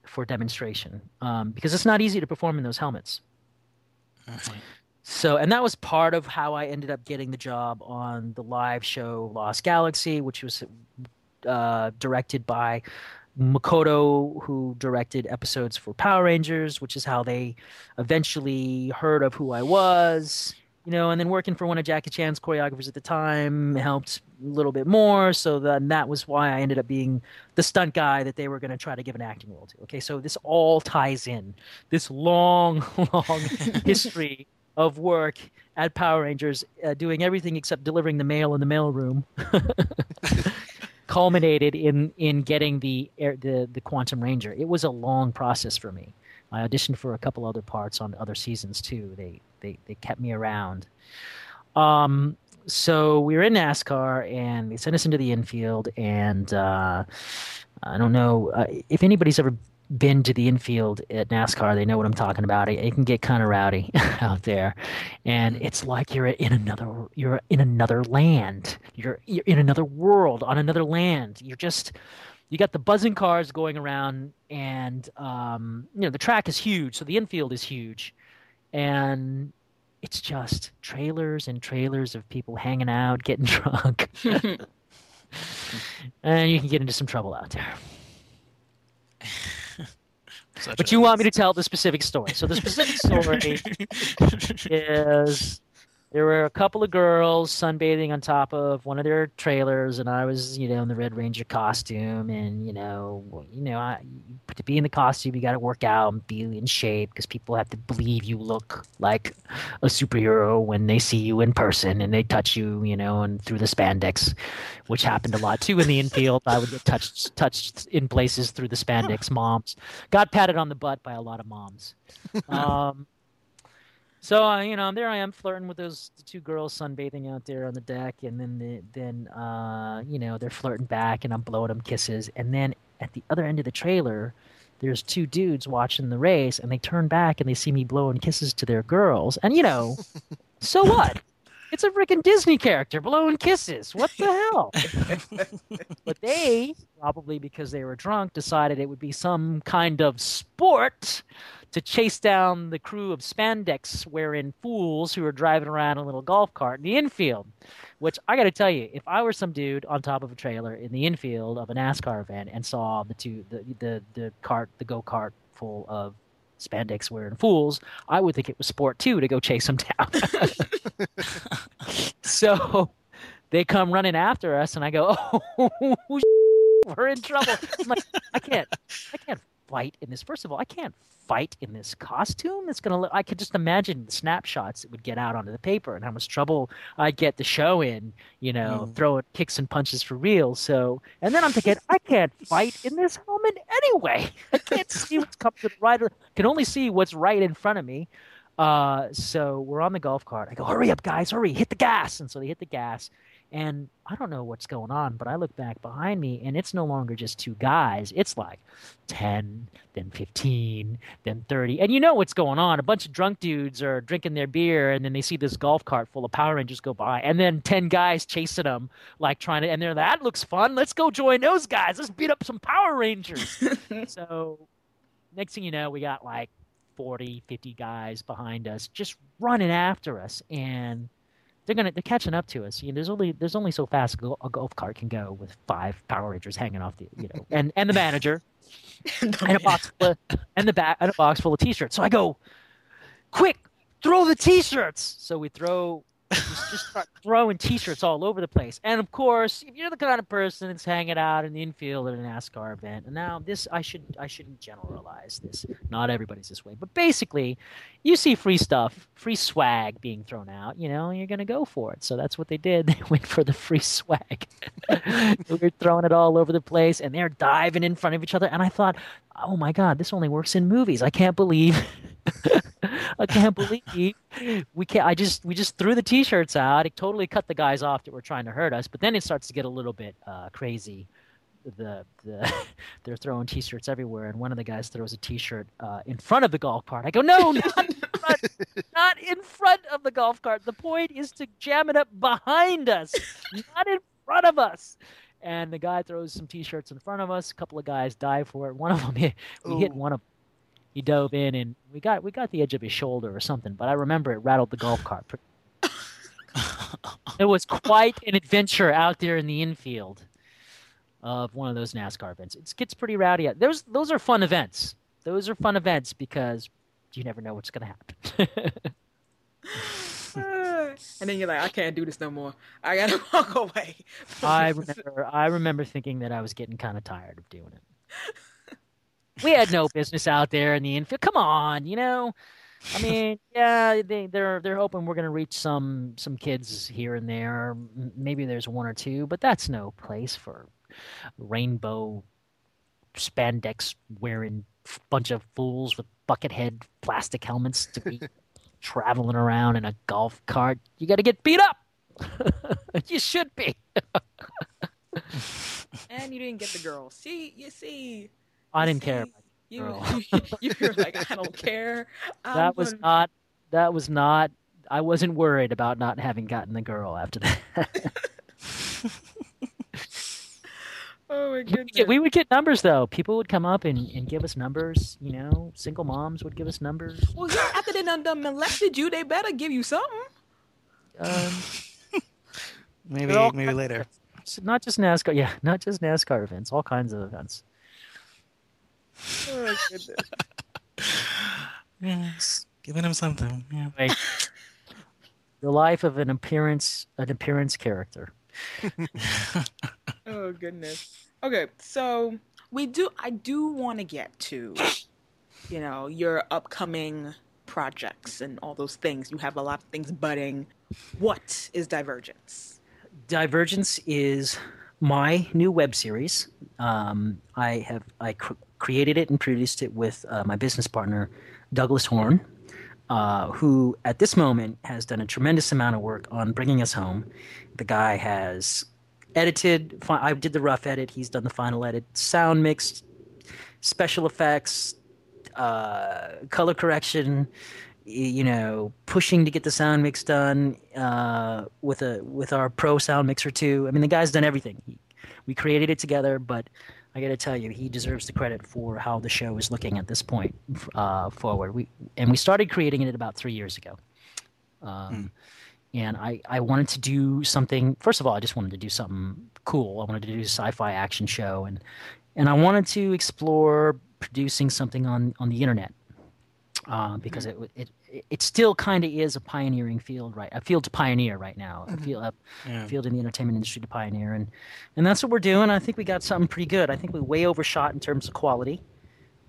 for demonstration, um, because it's not easy to perform in those helmets. So, and that was part of how I ended up getting the job on the live show Lost Galaxy, which was uh, directed by Makoto, who directed episodes for Power Rangers, which is how they eventually heard of who I was. You know, and then working for one of Jackie Chan's choreographers at the time helped a little bit more. So then that was why I ended up being the stunt guy that they were going to try to give an acting role to. Okay, so this all ties in this long, long history of work at Power Rangers, uh, doing everything except delivering the mail in the mailroom, culminated in in getting the the the Quantum Ranger. It was a long process for me. I auditioned for a couple other parts on other seasons too. They they they kept me around. Um, so we were in NASCAR, and they sent us into the infield, and uh, I don't know uh, if anybody's ever been to the infield at NASCAR, they know what I'm talking about. It, it can get kind of rowdy out there, and it's like you're in another you're in another land. You're you're in another world on another land. You're just you got the buzzing cars going around, and um, you know the track is huge, so the infield is huge, and it's just trailers and trailers of people hanging out, getting drunk, and you can get into some trouble out there. Such But you want me to tell the specific story. So the specific story is there were a couple of girls sunbathing on top of one of their trailers, and I was, you know, in the Red Ranger costume, and you know, you know, I, to be in the costume, you got to work out and be in shape because people have to believe you look like a superhero when they see you in person and they touch you, you know, and through the spandex, which happened a lot too in the infield. I would get touched touched in places through the spandex. Moms got patted on the butt by a lot of moms. Um, so uh, you know, there I am flirting with those two girls sunbathing out there on the deck, and then the, then uh, you know they're flirting back, and I'm blowing them kisses, and then at the other end of the trailer, there's two dudes watching the race, and they turn back and they see me blowing kisses to their girls, and you know, so what? It's a freaking Disney character blowing kisses. What the hell? but they probably because they were drunk decided it would be some kind of sport to chase down the crew of spandex wearing fools who are driving around in a little golf cart in the infield. Which I got to tell you, if I were some dude on top of a trailer in the infield of a NASCAR event and saw the two the the, the cart the go kart full of spandex wearing fools, I would think it was sport too to go chase them down. so they come running after us, and I go, "Oh, we're in trouble." I'm like, I can't, I can't fight in this. First of all, I can't fight in this costume. It's gonna. Look, I could just imagine the snapshots that would get out onto the paper and how much trouble I'd get the show in. You know, throwing kicks and punches for real. So, and then I'm thinking, I can't fight in this helmet anyway. I can't see what's coming to the right. Can only see what's right in front of me. Uh, so we're on the golf cart. I go, hurry up, guys, hurry, hit the gas. And so they hit the gas. And I don't know what's going on, but I look back behind me and it's no longer just two guys. It's like 10, then 15, then 30. And you know what's going on. A bunch of drunk dudes are drinking their beer and then they see this golf cart full of Power Rangers go by. And then 10 guys chasing them, like trying to, and they're like, that looks fun. Let's go join those guys. Let's beat up some Power Rangers. so next thing you know, we got like 40, 50 guys behind us just running after us. And they're gonna they're catching up to us. You know, there's only there's only so fast a, golf cart can go with five Power Rangers hanging off the you know, and and the manager and a box full of, and the back and a box full of t-shirts. So I go, quick, throw the t-shirts. So we throw. Just, start throwing T-shirts all over the place, and of course, if you're the kind of person that's hanging out in the infield at a NASCAR event, and now this I should I shouldn't generalize this. Not everybody's this way, but basically, you see free stuff, free swag being thrown out, you know, you're to go for it. So that's what they did. They went for the free swag. they were throwing it all over the place and they're diving in front of each other. And I thought, oh my God, this only works in movies. I can't believe I can't believe we can't. I just we just threw the t-shirts out. It totally cut the guys off that were trying to hurt us. But then it starts to get a little bit uh, crazy. The the they're throwing t-shirts everywhere, and one of the guys throws a t-shirt uh, in front of the golf cart. I go, no, not in front, not in front of the golf cart. The point is to jam it up behind us, not in front of us. And the guy throws some t-shirts in front of us. A couple of guys dive for it. One of them, he, he hit one of he dove in and we got we got the edge of his shoulder or something. But I remember it rattled the golf cart. it was quite an adventure out there in the infield of one of those NASCAR events. It gets pretty rowdy. Those those are fun events. Those are fun events because you never know what's going to happen. and then you're like, I can't do this no more. I gotta walk away. I remember. I remember thinking that I was getting kind of tired of doing it we had no business out there in the infield. Come on, you know. I mean, yeah, they, they're they're hoping we're going to reach some some kids here and there. Maybe there's one or two, but that's no place for rainbow spandex wearing bunch of fools with bucket head plastic helmets to be traveling around in a golf cart. You got to get beat up. you should be. and you didn't get the girl. See, you see. I didn't care. You, you, were like, I don't care. I'm that was gonna... not. That was not. I wasn't worried about not having gotten the girl after that. oh my goodness. We, we would get numbers though. People would come up and, and give us numbers. You know, single moms would give us numbers. Well, yeah. After they done, done molested you, they better give you something. Um, maybe maybe later. Not just NASCAR. Yeah, not just NASCAR events. All kinds of events. Oh, goodness yes, giving him something. Yeah. Like, the life of an appearance, an appearance character. oh goodness. Okay, so we do. I do want to get to, you know, your upcoming projects and all those things. You have a lot of things budding. What is Divergence? Divergence is my new web series. Um, I have I cr- created it and produced it with uh, my business partner, Douglas Horn, uh, who at this moment has done a tremendous amount of work on bringing us home. The guy has edited, I did the rough edit, he's done the final edit, sound mixed, special effects, uh, color correction, you know, pushing to get the sound mix done uh, with a with our pro sound mixer too. I mean, the guy's done everything. He, we created it together, but I got to tell you, he deserves the credit for how the show is looking at this point uh, forward. We and we started creating it about three years ago. Um, mm. And I, I wanted to do something. First of all, I just wanted to do something cool. I wanted to do a sci-fi action show, and and I wanted to explore producing something on on the internet uh, because mm-hmm. it, it it still kind of is a pioneering field, right? A field to pioneer right now, mm-hmm. a field, a yeah. field in the entertainment industry to pioneer, and and that's what we're doing. I think we got something pretty good. I think we way overshot in terms of quality.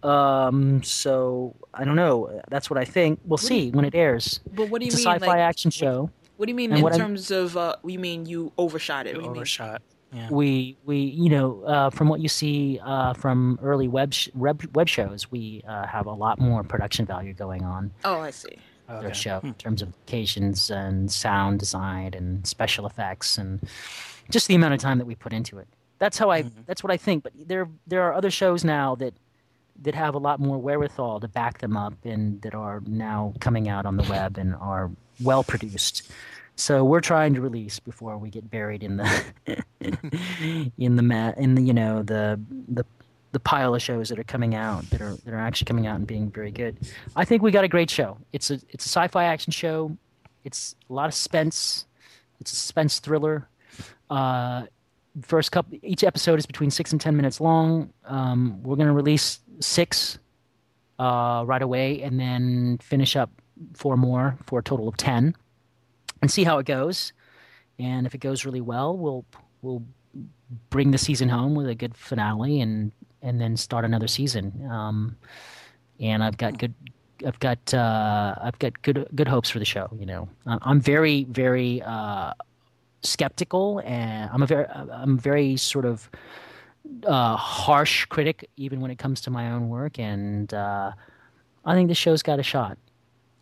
Um, so I don't know. That's what I think. We'll what see you, when it airs. But what do you it's mean? A sci-fi like, action show. What do you mean and in terms I, of? Uh, you mean you overshot it? You overshot. Yeah. We we you know uh, from what you see uh, from early web, sh- web web shows, we uh, have a lot more production value going on. Oh, I see. Okay. Their show hmm. in terms of locations and sound design and special effects and just the amount of time that we put into it. That's how I. Mm-hmm. That's what I think. But there there are other shows now that that have a lot more wherewithal to back them up and that are now coming out on the web and are well produced. So we're trying to release before we get buried in the in the mat in the you know the the the pile of shows that are coming out that are that are actually coming out and being very good. I think we got a great show. It's a it's a sci-fi action show. It's a lot of suspense. It's a suspense thriller. Uh, first couple each episode is between six and ten minutes long. Um, we're gonna release six uh, right away, and then finish up four more for a total of ten and see how it goes. And if it goes really well, we'll we'll bring the season home with a good finale and and then start another season. Um, and I've got good I've got uh, I've got good good hopes for the show. You know, I'm very very uh, skeptical, and I'm a very I'm very sort of uh, harsh critic, even when it comes to my own work. And uh, I think the show's got a shot.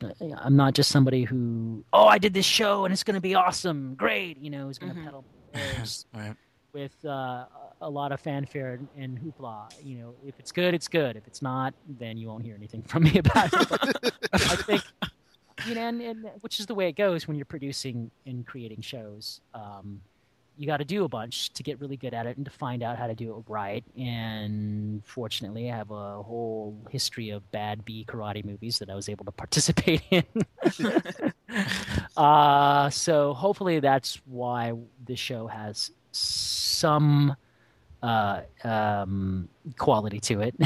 Uh, I'm not just somebody who, oh, I did this show and it's going to be awesome, great, you know, who's going to Mhm. pedal Right. with uh, a lot of fanfare and, and hoopla. You know, if it's good, it's good. If it's not, then you won't hear anything from me about it. But I think, you know, and, and which is the way it goes when you're producing and creating shows. Um, you got to do a bunch to get really good at it and to find out how to do it right. And fortunately, I have a whole history of bad B karate movies that I was able to participate in. uh, so hopefully, that's why this show has some uh, um, quality to it.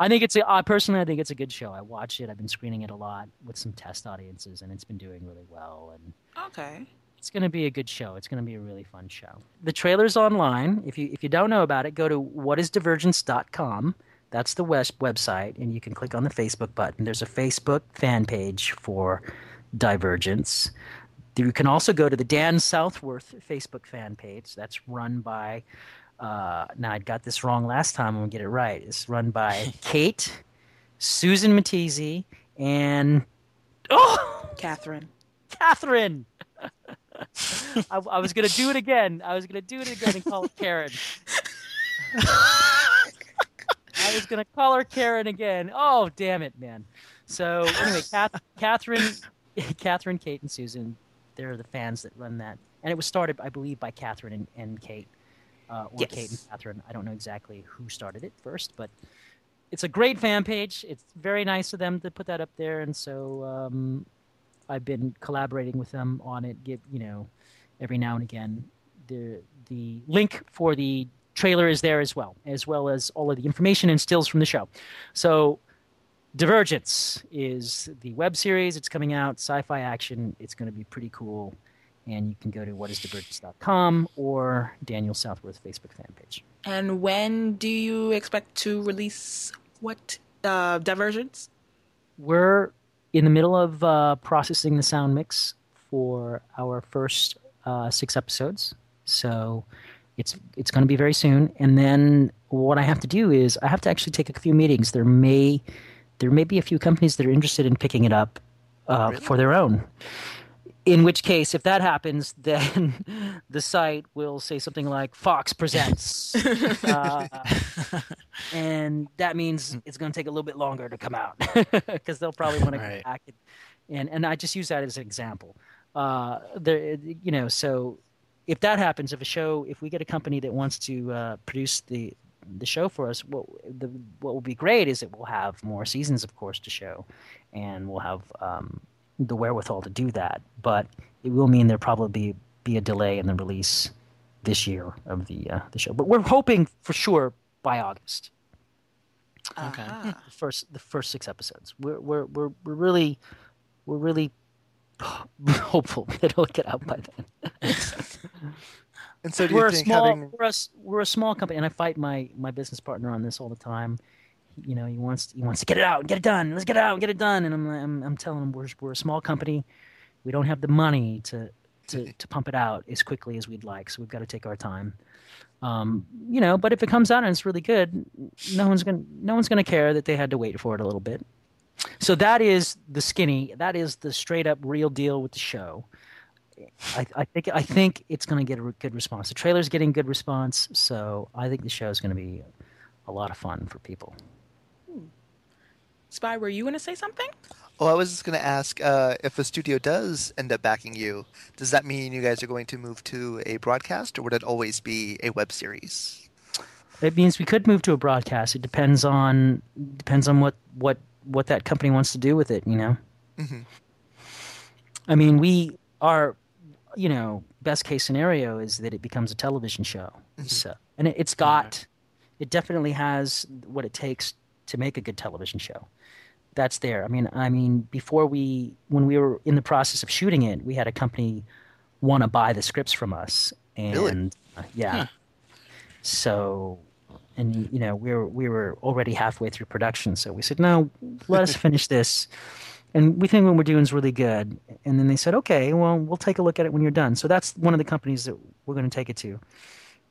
I think it's a, I personally I think it's a good show. I watch it. I've been screening it a lot with some test audiences, and it's been doing really well. And Okay. It's going to be a good show. It's going to be a really fun show. The trailer's online. If you if you don't know about it, go to whatisdivergence.com. That's the west website, and you can click on the Facebook button. There's a Facebook fan page for Divergence. You can also go to the Dan Southworth Facebook fan page. That's run by. Uh, now I got this wrong last time. I'm gonna get it right. It's run by Kate, Susan Matese, and oh, Catherine. Catherine. I, I was gonna do it again. I was gonna do it again and call it Karen. I was gonna call her Karen again. Oh, damn it, man. So anyway, Kath, Catherine, Catherine, Kate, and Susan, they're the fans that run that, and it was started, I believe, by Catherine and, and Kate, uh, or Yes. Kate and Catherine. I don't know exactly who started it first, but it's a great fan page. It's very nice of them to put that up there, and so um, I've been collaborating with them on it. Give you know, every now and again. The the link for the trailer is there as well, as well as all of the information and stills from the show. So, Divergence is the web series. It's coming out, sci-fi action. It's going to be pretty cool, and you can go to whatisdivergence.com or Daniel Southworth Facebook fan page. And when do you expect to release what uh, Divergence? We're in the middle of uh, processing the sound mix for our first uh, six episodes, so it's it's going to be very soon. And then what I have to do is I have to actually take a few meetings. There may there may be a few companies that are interested in picking it up uh, Really? for their own. In which case, if that happens, then the site will say something like "Fox presents," uh, and that means it's going to take a little bit longer to come out because they'll probably want to Right. go back and, and and I just use that as an example. Uh, there, you know, so if that happens, if a show, if we get a company that wants to uh, produce the the show for us, what the what will be great is that we'll have more seasons, of course, to show, and we'll have um, the wherewithal to do that. But it will mean there probably be be a delay in the release this year of the uh, the show. But we're hoping for sure by August Okay. Ah. the first the first six episodes. We're we're we're, we're really we're really hopeful it'll get out by then. And so do we're you a small having we're a, we're a small company, and I fight my my business partner on this all the time. He- You know, he wants he wants to get it out, and get it done. Let's get it out, and get it done. And I'm I'm, I'm telling him we're we're a small company. We don't have the money to to to pump it out as quickly as we'd like. So we've got to take our time. Um, you know, but if it comes out and it's really good, no one's gonna no one's gonna care that they had to wait for it a little bit. So that is the skinny. That is the straight up real deal with the show. I, I think I think it's going to get a good response. The trailer's getting good response, so I think the show is going to be a lot of fun for people. Spy, were you going to say something? Oh, I was just going to ask uh, if a studio does end up backing you, does that mean you guys are going to move to a broadcast, or would it always be a web series? It means we could move to a broadcast. It depends on depends on what what what that company wants to do with it. You know. Mhm. I mean, we are, you know, best case scenario is that it becomes a television show. So, and it, it's got, it definitely has what it takes to make a good television show. That's there. I mean, I mean, before we, when we were in the process of shooting it, we had a company want to buy the scripts from us, and Really? uh, yeah, so. And you know we were we were already halfway through production, so we said no. Let us finish this, and we think what we're doing is really good. And then they said, okay, well, we'll take a look at it when you're done. So that's one of the companies that we're going to take it to.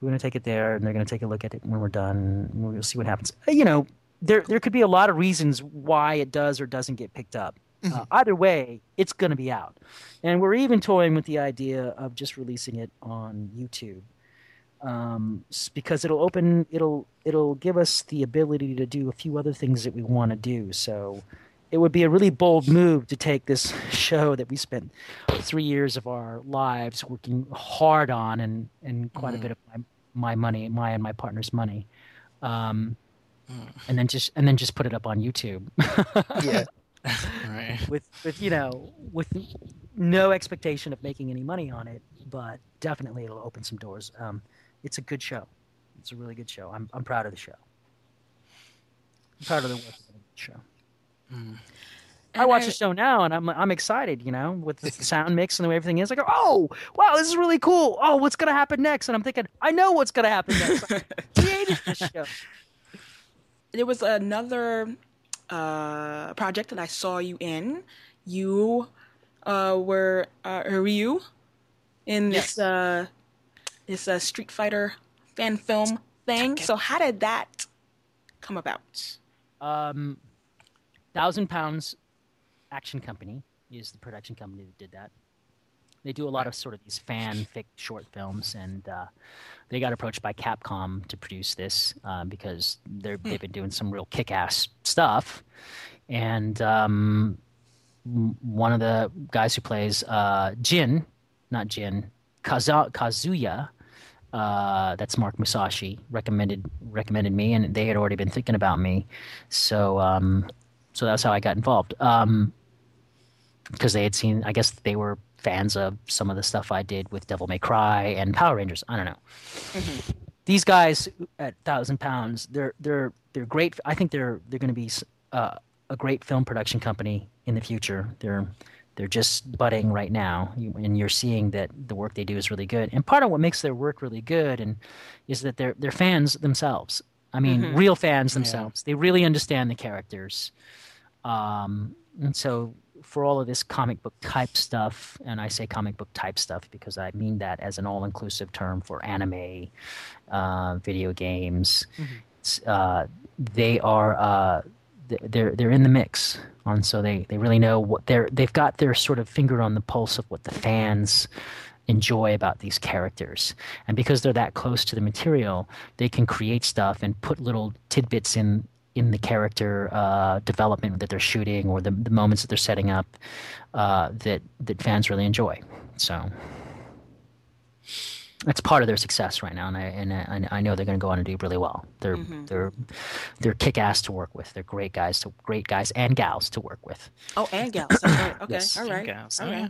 We're going to take it there, and they're going to take a look at it when we're done. And we'll see what happens. Uh, You know, there there could be a lot of reasons why it does or doesn't get picked up. Uh, either way, it's going to be out, and we're even toying with the idea of just releasing it on YouTube, um, because it'll open it'll it'll give us the ability to do a few other things that we want to do. So it would be a really bold move to take this show that we spent three years of our lives working hard on and and quite a bit of my, my money, my and my partner's money. Um, and then just and then just put it up on YouTube. Yeah. Right. with with you know with no expectation of making any money on it, but definitely it'll open some doors. Um, it's a good show. It's a really good show. I'm I'm proud of the show. I'm proud of the work of the show. I And watch I- the show now and I'm I'm excited, you know, with the sound mix and the way everything is. I go, oh wow, this is really cool. Oh, what's gonna happen next? And I'm thinking, I know what's gonna happen next. I created this show. there was another uh, project that I saw you in. You uh, were uh, Ryu in this Yes. uh, this uh, Street Fighter fan film thing. So how did that come about? Um, Thousand Pounds Action Company is the production company that did that. They do a lot of sort of these fanfic short films, and uh, they got approached by Capcom to produce this uh, because they're, they've been doing some real kick-ass stuff. And um, one of the guys who plays uh, Jin, not Jin, Kaza- Kazuya, uh, that's Mark Musashi recommended recommended me, and they had already been thinking about me, so um, so that's how I got involved. Um, because they had seen, I guess they were fans of some of the stuff I did with Devil May Cry and Power Rangers. I don't know. These guys at Thousand Pounds, they're they're they're great. I think they're they're going to be uh, a great film production company in the future. They're they're just budding right now, and you're seeing that the work they do is really good. And part of what makes their work really good, and is that they're they're fans themselves. I mean, real fans themselves. They really understand the characters, um, and so for all of this comic book type stuff, and I say comic book type stuff because I mean that as an all-inclusive term for anime, uh, video games. It's, uh, they are uh, th- they're they're in the mix, and so they, they really know what they're they've got their sort of finger on the pulse of what the fans enjoy about these characters, and because they're that close to the material, they can create stuff and put little tidbits in in the character uh, development that they're shooting or the, the moments that they're setting up uh, that that fans really enjoy. So that's part of their success right now, and I and I, and I know they're going to go on and do really well. They're they're they're kick ass to work with. They're great guys to great guys and gals to work with. Oh, and gals. Right. Okay. Yes. All right. Gals, All oh, yeah.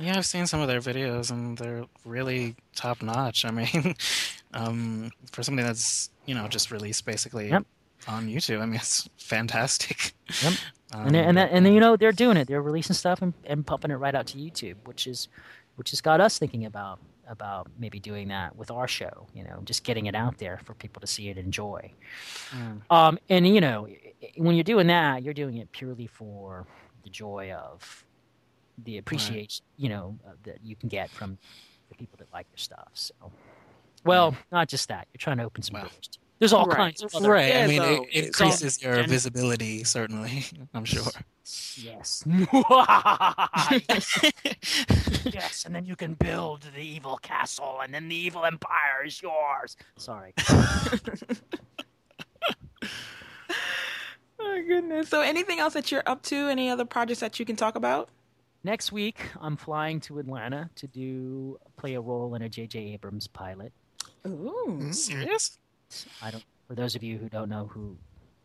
Yeah, I've seen some of their videos and they're really top notch. I mean, um, for something that's you know just released basically Yep. on YouTube, I mean it's fantastic. Yep. Um, and they- and that, and you know they're doing it. They're releasing stuff and, and pumping it right out to YouTube, which is which has got us thinking about about maybe doing that with our show. You know, just getting it out there for people to see it and enjoy. Mm. Um, and you know, when you're doing that, you're doing it purely for the joy of the appreciation, you know, uh, that you can get from the people that like your stuff. So, well, not just that. You're trying to open some doors. too. There's all Right. kinds of other Right. I mean, so it it's increases your gen- visibility certainly. I'm sure. Yes. yes, and then you can build the evil castle, and then the evil empire is yours. Sorry. Oh goodness. So, anything else that you're up to? Any other projects that you can talk about? Next week, I'm flying to Atlanta to do play a role in a J.J. Abrams pilot. Ooh. Mm, serious? I don't. For those of you who don't know who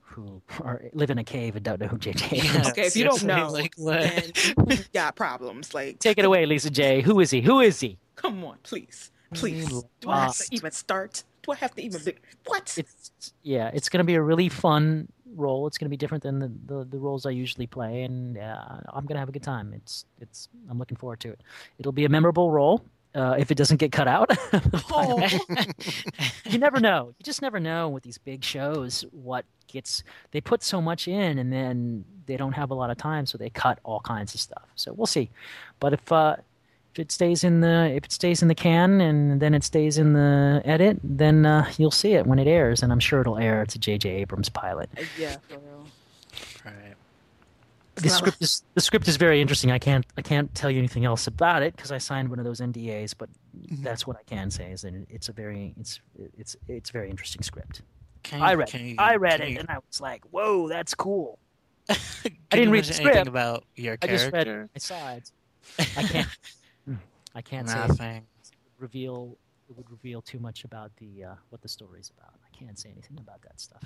who are live in a cave and don't know who J.J. Yeah. Abrams. Okay, if you don't know, like, what? then you got problems. Like, Take it away, Lisa J. Who is he? Who is he? come on, please, please. Do I have to even start? Do I have to even? Be- what? It's yeah. It's going to be a really fun role. It's going to be different than the, the, the roles I usually play, and uh, I'm going to have a good time. It's it's. I'm looking forward to it. It'll be a memorable role. Uh, if it doesn't get cut out, Oh. you never know. You just never know with these big shows what gets. They put so much in, and then they don't have a lot of time, so they cut all kinds of stuff. So we'll see. But if uh, if it stays in the if it stays in the can and then it stays in the edit, then uh, you'll see it when it airs, and I'm sure it'll air. It's a J.J. Abrams pilot. Uh, yeah, for real. Right. The script is the script is very interesting. I can't I can't tell you anything else about it because I signed one of those NDAs. But that's what I can say is that it's a very it's it's it's a very interesting script. Can, I read can you- I read it you- and I was like, whoa, that's cool. can didn't read the anything script. about your I just read character. my sides. I can't I can't say it Nothing. would reveal it would reveal too much about the uh, what the story's about. I can't say anything about that stuff.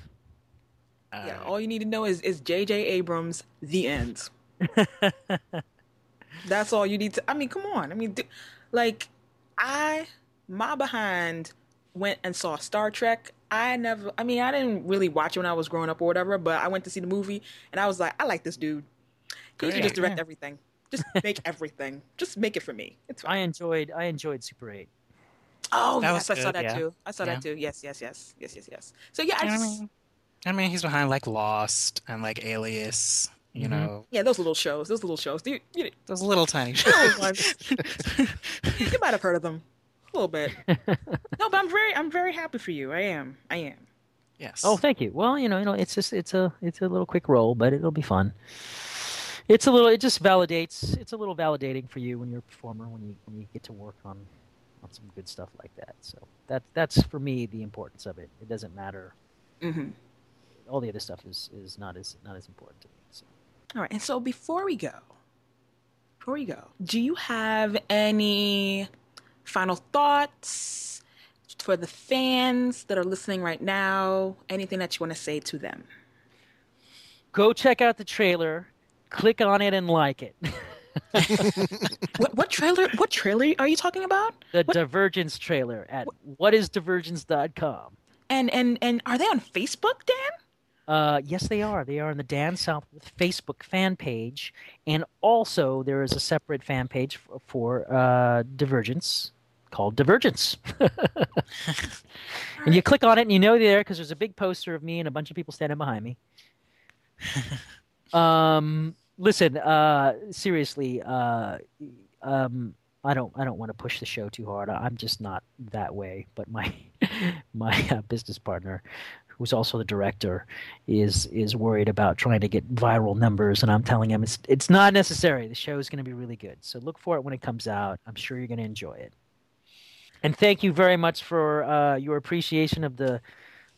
Yeah, Alright. all you need to know is is J.J. Abrams the end. That's all you need to. I mean, come on. I mean, d- like, I my behind went and saw Star Trek. I never. I mean, I didn't really watch it when I was growing up or whatever. But I went to see the movie, and I was like, I like this dude. He should just direct Yeah. everything. Just make everything. Just make it for me. It's I enjoyed I enjoyed Super Eight. Oh, That yes, I saw good, that yeah. too. I saw Yeah. that too. Yes, yes, yes, yes, yes, yes. So yeah, I I just mean, I mean, he's behind like Lost and like Alias. You Mhm. know, yeah, those little shows, those little shows. You, you, those little tiny shows. you might have heard of them a little bit. No, but I'm very, I'm very happy for you. I am. I am. yes. Oh, thank you. Well, you know, you know, it's just it's a it's a little quick role, but it'll be fun. It's a little. It just validates. It's a little validating for you when you're a performer when you when you get to work on on some good stuff like that. So that that's for me the importance of it. It doesn't matter. hmm All the other stuff is is not as not as important to me. So. All right. And so before we go, before we go, do you have any final thoughts for the fans that are listening right now? Anything that you want to say to them? Go check out the trailer. Click on it and like it. What, what trailer? What trailer are you talking about? the What- Divergence trailer at whatisdivergence.com. And and and are they on Facebook, Dan? Uh, yes, they are. They are on the Dan Southworth Facebook fan page, and also there is a separate fan page for, for uh, Divergence called Divergence. and you click on it, and you know they're there because there's a big poster of me and a bunch of people standing behind me. um, listen, uh, seriously, uh, um, I don't, I don't want to push the show too hard. I'm just not that way. But my, my uh, business partner, who's also the director, is is worried about trying to get viral numbers, and I'm telling him it's it's not necessary. The show is going to be really good, so look for it when it comes out. I'm sure you're going to enjoy it. And thank you very much for uh, your appreciation of the,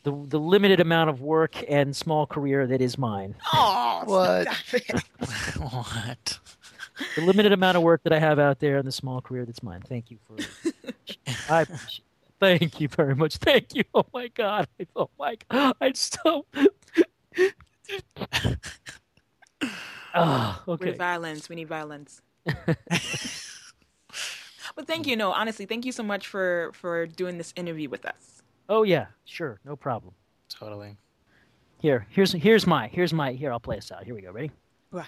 the the limited amount of work and small career that is mine. Oh, What? what? The limited amount of work that I have out there and the small career that's mine. Thank you for. I appreciate. Thank you very much. Thank you. Oh my God. Oh my God. I'm so. oh, We okay. need violence. We need violence. but thank you. No, honestly, thank you so much for for doing this interview with us. Oh yeah, sure, no problem. Totally. Here, here's here's my here's my here. I'll play us out. Here we go. Ready? Wow.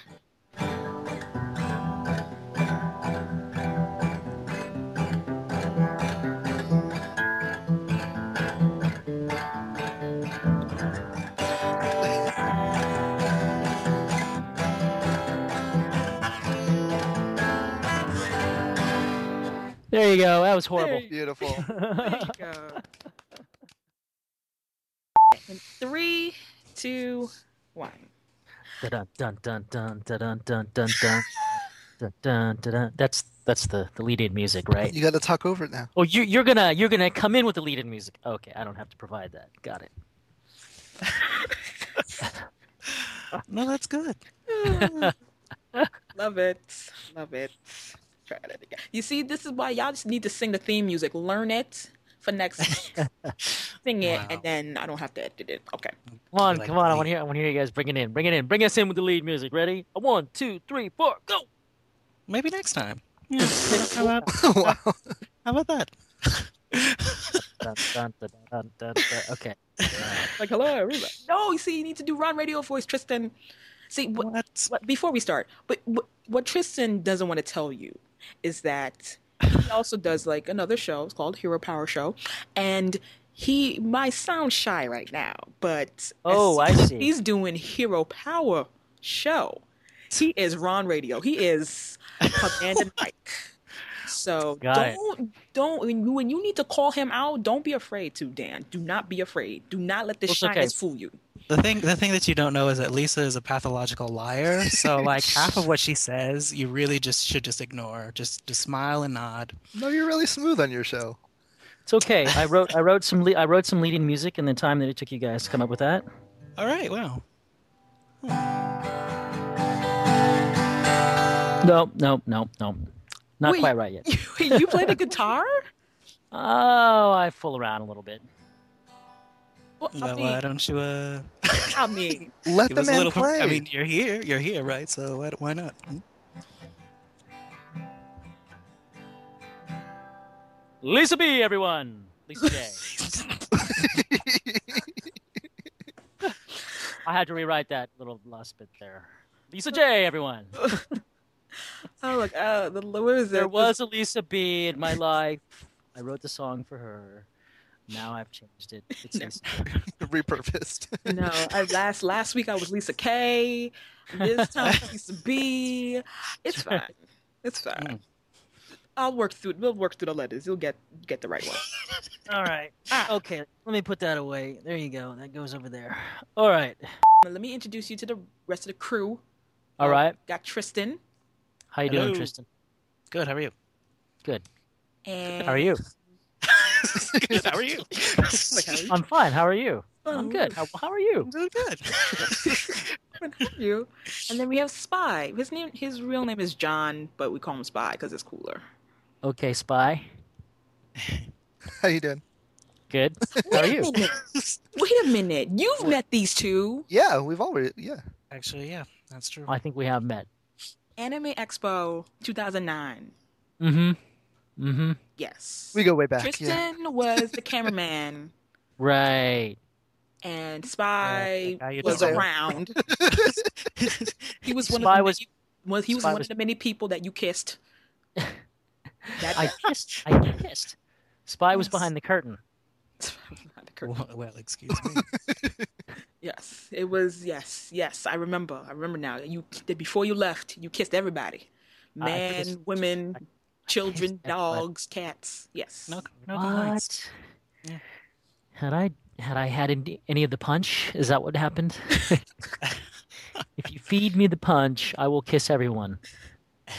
There you go. That was horrible. There Beautiful. There you go. In three, two, one. Dun dun dun dun dun dun dun dun dun dun dun dun. dun. That's that's the the lead-in music, right? You got to talk over it now. Oh, you you're gonna you're gonna come in with the lead-in music. Okay, I don't have to provide that. Got it. No, that's good. Love it. Love it. Try that again. You see, this is why y'all just need to sing the theme music. Learn it for next week. Sing it, Wow. and then I don't have to edit it. Okay. Come on, Like come on. I want to hear I want to hear you guys bring it in. Bring it in. Bring us in with the lead music. Ready? A one, two, three, four, go. Maybe next time. Yeah. how, about, wow. how about that? Dun, dun, dun, dun, dun, dun. Okay. Like, hello, everybody. No, you see, you need to do Ron Radio voice, Tristan. See, what, What? what, before we start, but what, what Tristan doesn't want to tell you is that he also does like another show. It's called Hero Power Show, and he might sound shy right now, but Oh, I see. He's doing Hero Power Show. He is Ron Radio. He is Command and Mike. So Got don't don't when you, when you need to call him out, don't be afraid to Dan. Do not be afraid. Do not let this It's okay. shyness fool you. The thing, the thing that you don't know is that Lisa is a pathological liar. So, like, half of what she says, you really just should just ignore. Just, just smile and nod. No, you're really smooth on your show. It's okay. I wrote I wrote some le- I wrote some leading music in the time that it took you guys to come up with that. All right. Wow. No, no, no, no. Not Wait. quite right yet. you play the guitar? Oh, I fool around a little bit. Well, I mean, why don't you? Uh... I mean, let the man little, play. I mean, you're here. You're here, right? So why, why not? Hmm? Lisa B, everyone. Lisa J. I had to rewrite that little last bit there. Lisa J, everyone. oh look, uh, the what is There it? was a Lisa B in my life. I wrote the song for her. Now I've changed it. It's No. Repurposed. no. I, last last week I was Lisa K. This time it's Lisa B. It's fine. It's fine. Mm. I'll work through. It. We'll work through the letters. You'll get get the right one. All right. Ah. Okay, let me put that away. There you go. That goes over there. All right. Let me introduce you to the rest of the crew. All Uh, right. Got Tristan How you doing, Tristan? Good. How are you? Good. and How are you? Good. How are you? Like, how are you? I'm fine. How are you? I'm Um, good. How, how are you? I'm doing good. How are you? And then we have Spy. His name, his real name is John, but we call him Spy because it's cooler. Okay, Spy. How you doing? Good. How are Wait a you? minute. Wait a minute. You've met these two. Yeah, we've already. Yeah. Actually, yeah, that's true. I think we have met. Anime Expo 2009. Mm-hmm. Mm-hmm. Yes. We go way back. Yeah. Tristan was the cameraman, Right. and Spy how was around. He was one Spy of the was- many, he was Spy one was- of the many people that you kissed. That I kissed. I kissed. Spy was behind the curtain. Not the curtain. well, well, excuse me. Yes, it was. Yes, yes, I remember. I remember now. You that before you left, you kissed everybody, I men, kissed- women, children, kissed everybody. dogs, cats. Yes. No, no. What? Yeah. Had I had I had any, any of the punch? Is that what happened? if you feed me the punch, I will kiss everyone.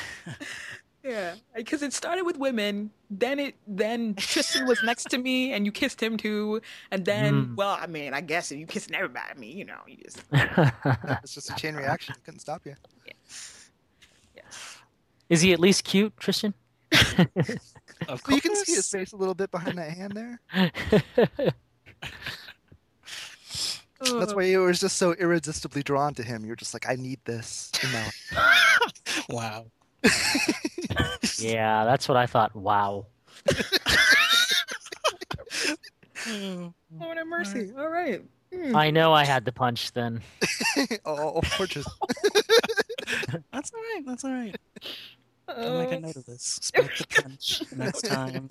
Yeah, because it started with women. Then it then Tristan was next to me, and you kissed him too. And then, Mm. well, I mean, I guess if you kissing everybody, I mean, you know, you just It's just a chain reaction. Couldn't stop you. yes. Is he at least cute, Tristan? Of Well, you can see his face a little bit behind that hand there. That's why you were just so irresistibly drawn to him. You're just like, I need this in my. Wow. yeah, that's what I thought. Wow. Lord have mercy. All right. Hmm. I know I had the punch then. oh, poor That's all right. That's all right. I'll Uh, make a note of this. Split the punch next time.